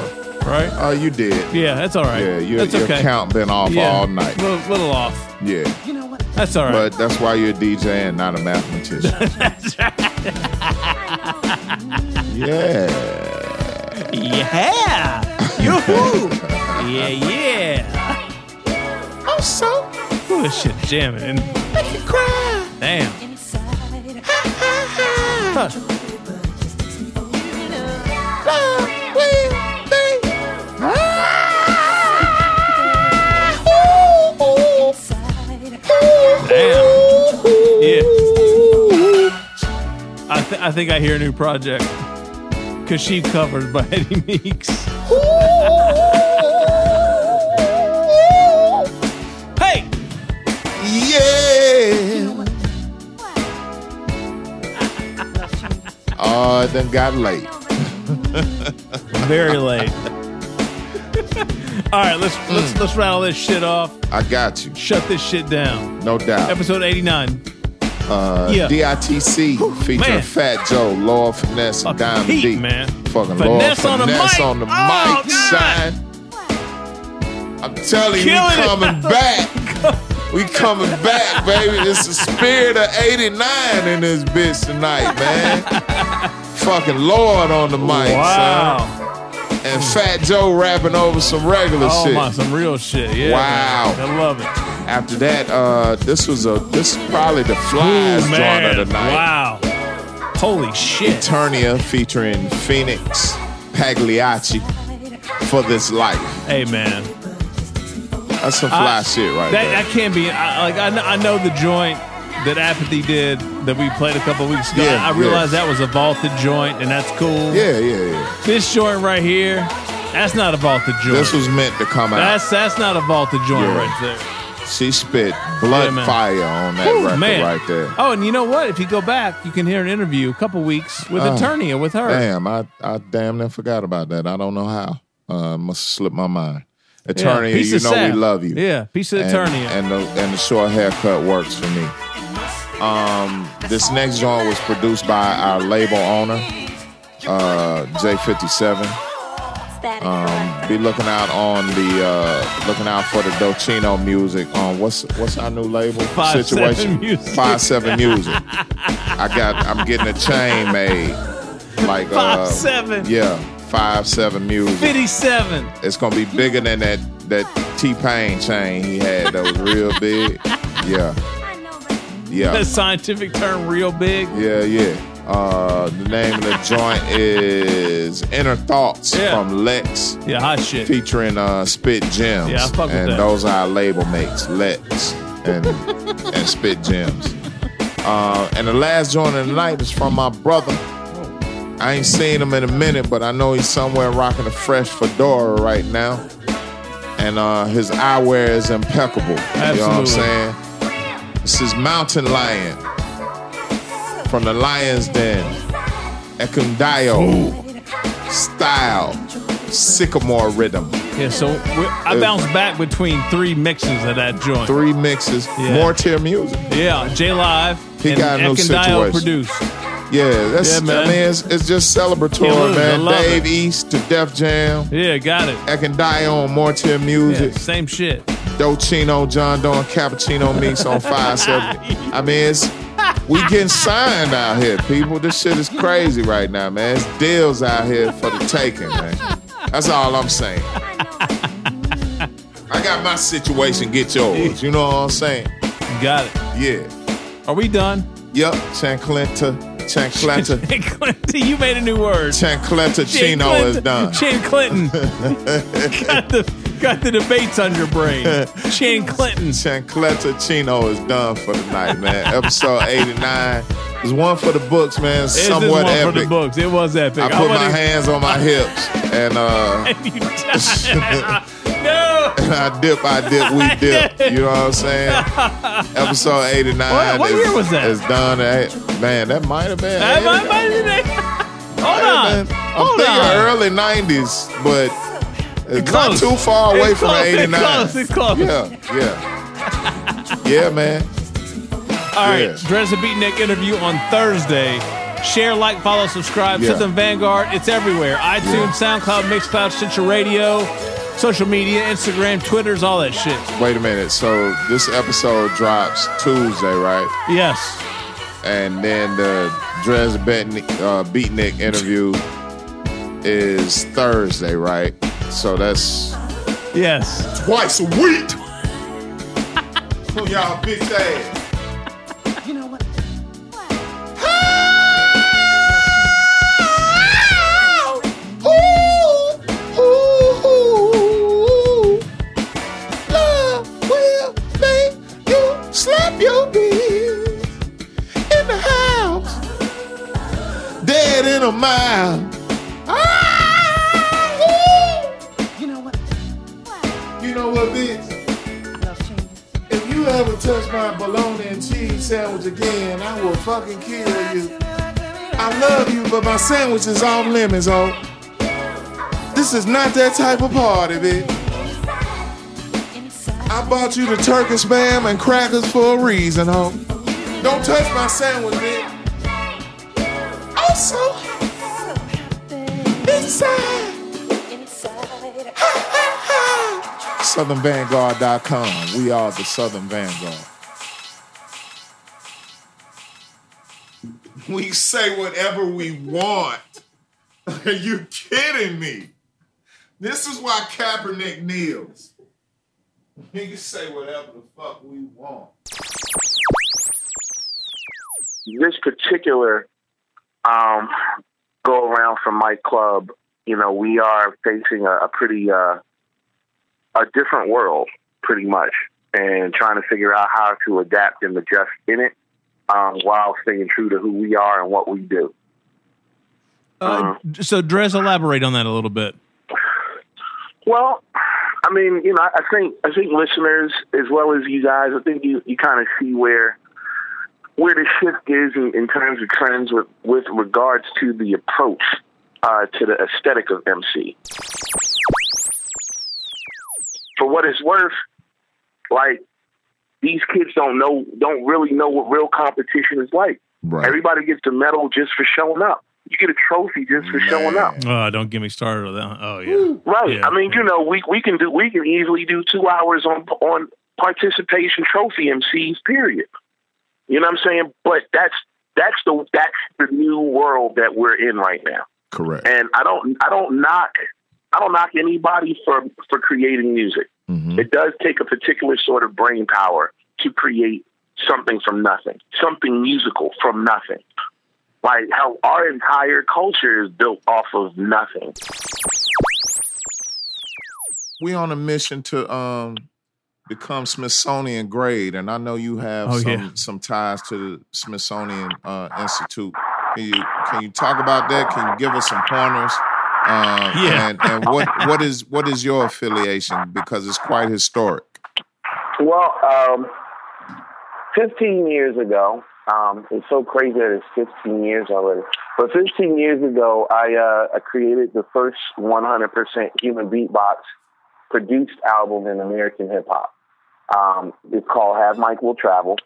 Right? Oh, you did. Yeah, that's all right. Yeah, your, that's your okay. count been off Yeah. all night. Little, little off. Yeah. You know what? That's all right. But that's why you're a DJ and not a mathematician. yeah. Yeah. Yoo-hoo. yeah, yeah. Oh, so this shit jamming. Make you cry. damn. Huh. Love will be. Damn. Yeah. I, th- I think I hear a new project. Cause she covered by Eddie Meeks. hey! Yeah. Oh, it done got late. Very late. All right, let's let's mm. let's rattle this shit off. I got you. Shut this shit down. No doubt. Episode 89. Uh, Yeah. DITC featuring man. Fat Joe, Lord Finesse, and Diamond Heat, D. man. Fucking Finesse Lord on the Finesse on the Oh, mic, son. I'm telling you, we coming back. We coming back, baby. It's the spirit of 89 in this bitch tonight, man. Fucking Lord on the mic, Wow. son. And Fat Joe rapping over some regular Oh shit. my, some real shit. Yeah. Wow. man. I love it. After that, uh, this was a this is probably the flies Ooh, joint of the night. Wow. Holy shit. Eternia featuring Phoenix Pagliacci for this life. Hey man. That's some fly I- shit right that, there. That can't be. I, like I, kn- I know the joint that Apathy did that we played a couple weeks ago. Yeah, I, I yeah. realized that was a vaulted joint, and that's cool. Yeah, yeah, yeah. This joint right here, that's not a vaulted joint. This was meant to come out. That's that's not a vaulted joint Yeah. right there. She spit blood Yeah, fire on that Whew, record man. right there. Oh, and you know what? If you go back, you can hear an interview a couple weeks with Oh, Eternia with her. Damn, I, I damn near forgot about that. I don't know how. Uh, must have slipped my mind. Yeah, Eternia, piece you know sap. we love you. Yeah, piece of and, Eternia. And the and the short haircut works for me. Um, this next joint was produced by our label owner, uh, J57. Um, be looking out on the uh, looking out for the Docino music on what's what's our new label Five situation Seven Music. five seven music. I got I'm getting a chain made like uh, Five Seven. yeah five seven music. 57. It's gonna be bigger than that that T Pain chain he had that was real big. Yeah. Yeah. That scientific term, real big. Yeah, yeah. Uh, the name of the joint is Inner Thoughts Yeah. from Lex. Yeah, hot shit. Featuring uh, Spit Gems. Yeah, I fuck with And that. those are our label mates, Lex and and Spit Gems. Uh, and the last joint of the night is from my brother. I ain't seen him in a minute, but I know he's somewhere rocking a fresh fedora right now. And uh, his eyewear is impeccable. Absolutely. You know what I'm saying? This is Mountain Lion from the Lion's Den. Ekundayo style sycamore rhythm. Yeah, so I bounced back between three mixes of that joint. Three mixes, Yeah. more tier music. Yeah, J Live. He and got Ekundayo situation. produced. Yeah, that's Yeah, man. I mean it's, it's just celebratory. I man. Dave it. East to Def Jam. Yeah, got it. Ekundayo on more tier Yeah, music. same shit. Docino, John Doe, and Cappuccino mix on five seven. I mean, it's we getting signed out here, people. This shit is crazy right now, man. It's deals out here for the taking, man. That's all I'm saying. I got my situation, get yours. You know what I'm saying? Got it. Yeah. Are we done? Yup. Chanclenta, Chanclenta, you made a new word. Chanclenta Chin Chino is done. Chin Clinton. got the got the debates on your brain. Chin Clinton. Chancleta Chino is done for the night, man. Episode 89 is one for the books, man. It is Somewhat one epic. for the books. It was epic. I put my hands on my hips and uh no. and I dip, I dip, we dip. You know what I'm saying? Episode 89 What- what is, year was that? is done. Eh, Man, that might have been. That might- have been- Hold on. I'm Hold thinking on. early 90s, but it's not close. too far away It's from close, it's close, it's close. Yeah, yeah. yeah, man. All right, Yeah. Dres the Beatnik interview on Thursday. Share, like, follow, subscribe. Yeah. Southern Vanguard. It's everywhere. iTunes, SoundCloud, Mixcloud, Stitcher Radio, social media, Instagram, Twitters, all that shit. Wait a minute. So this episode drops Tuesday, right? Yes. And then the Dres Beatnik, uh, Beatnik interview is Thursday, right? So that's Yes. twice a week. For y'all bitch ass. You know what? Love will make you slap your bitch in the house. Dead in a mile. Know what, bitch? If you ever touch my bologna and cheese sandwich again, I will fucking kill you. I love you, but my sandwich is off lemons, oh. This is not that type of party, bitch. I bought you the Turkish spam and crackers for a reason, oh. Don't touch my sandwich, bitch. I'm so SouthernVanguard.com. We are the Southern Vanguard. We say whatever we want. Are you kidding me? This is why Kaepernick kneels. We can say whatever the fuck we want. this particular um, go around from my club, you know, we are facing a, a pretty uh, a different world, pretty much, and trying to figure out how to adapt and adjust in it, um, while staying true to who we are and what we do. Uh, so, Dres, elaborate on that a little bit. Well, I mean, you know, I think I think listeners as well as you guys, I think you, you kind of see where where the shift is in, in terms of trends with with regards to the approach uh, to the aesthetic of MC. For what it's worth, like these kids don't know, don't really know what real competition is like. Right. Everybody gets a medal just for showing up. You get a trophy just for showing up. Oh, don't get me started on that. Oh, yeah. Right. Yeah. I mean, you know, we we can do we can easily do two hours on on participation trophy MCs. Period. You know what I'm saying? But that's that's the that's the new world that we're in right now. Correct. And I don't I don't knock I don't knock anybody for for creating music. It does take a particular sort of brain power to create something from nothing, something musical from nothing. Like how our entire culture is built off of nothing. We on a mission to um become Smithsonian grade, and I know you have Oh, some yeah. some ties to the Smithsonian uh, Institute. Can you can you talk about that? Can you give us some pointers? Uh, Yeah. And, and what what is what is your affiliation? Because it's quite historic. Well, um, 15 years ago, um, it's so crazy that it's 15 years already. But 15 years ago, I, uh, I created the first 100% human beatbox produced album in American hip hop. Um, it's called Have Mic Will Travel,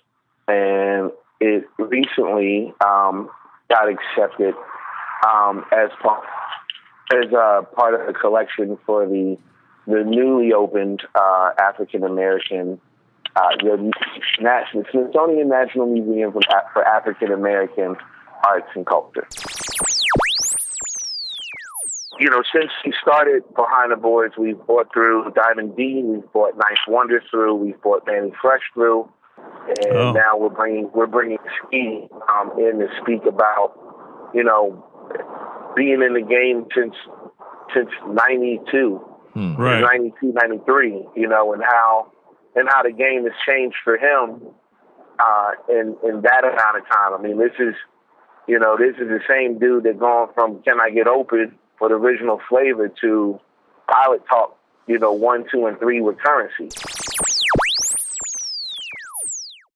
and it recently um, got accepted um, as part uh, part of the collection for the the newly opened uh, African American uh, the National Smithsonian National Museum for, for African American Arts and Culture. You know, since we started behind the boards, we've bought through Diamond D, we've bought 9th Wonder through, we've bought Mannie Fresh through, and Oh. now we're bringing we're bringing Ski um, in to speak about, you know, being in the game since since '92 Right. 92, 93, you know, and how and how the game has changed for him uh, in in that amount of time. I mean, this is you know, this is the same dude that gone from Can I Get Open for the original flavor to Pilot Talk, you know, one, two, and three with Curren$y.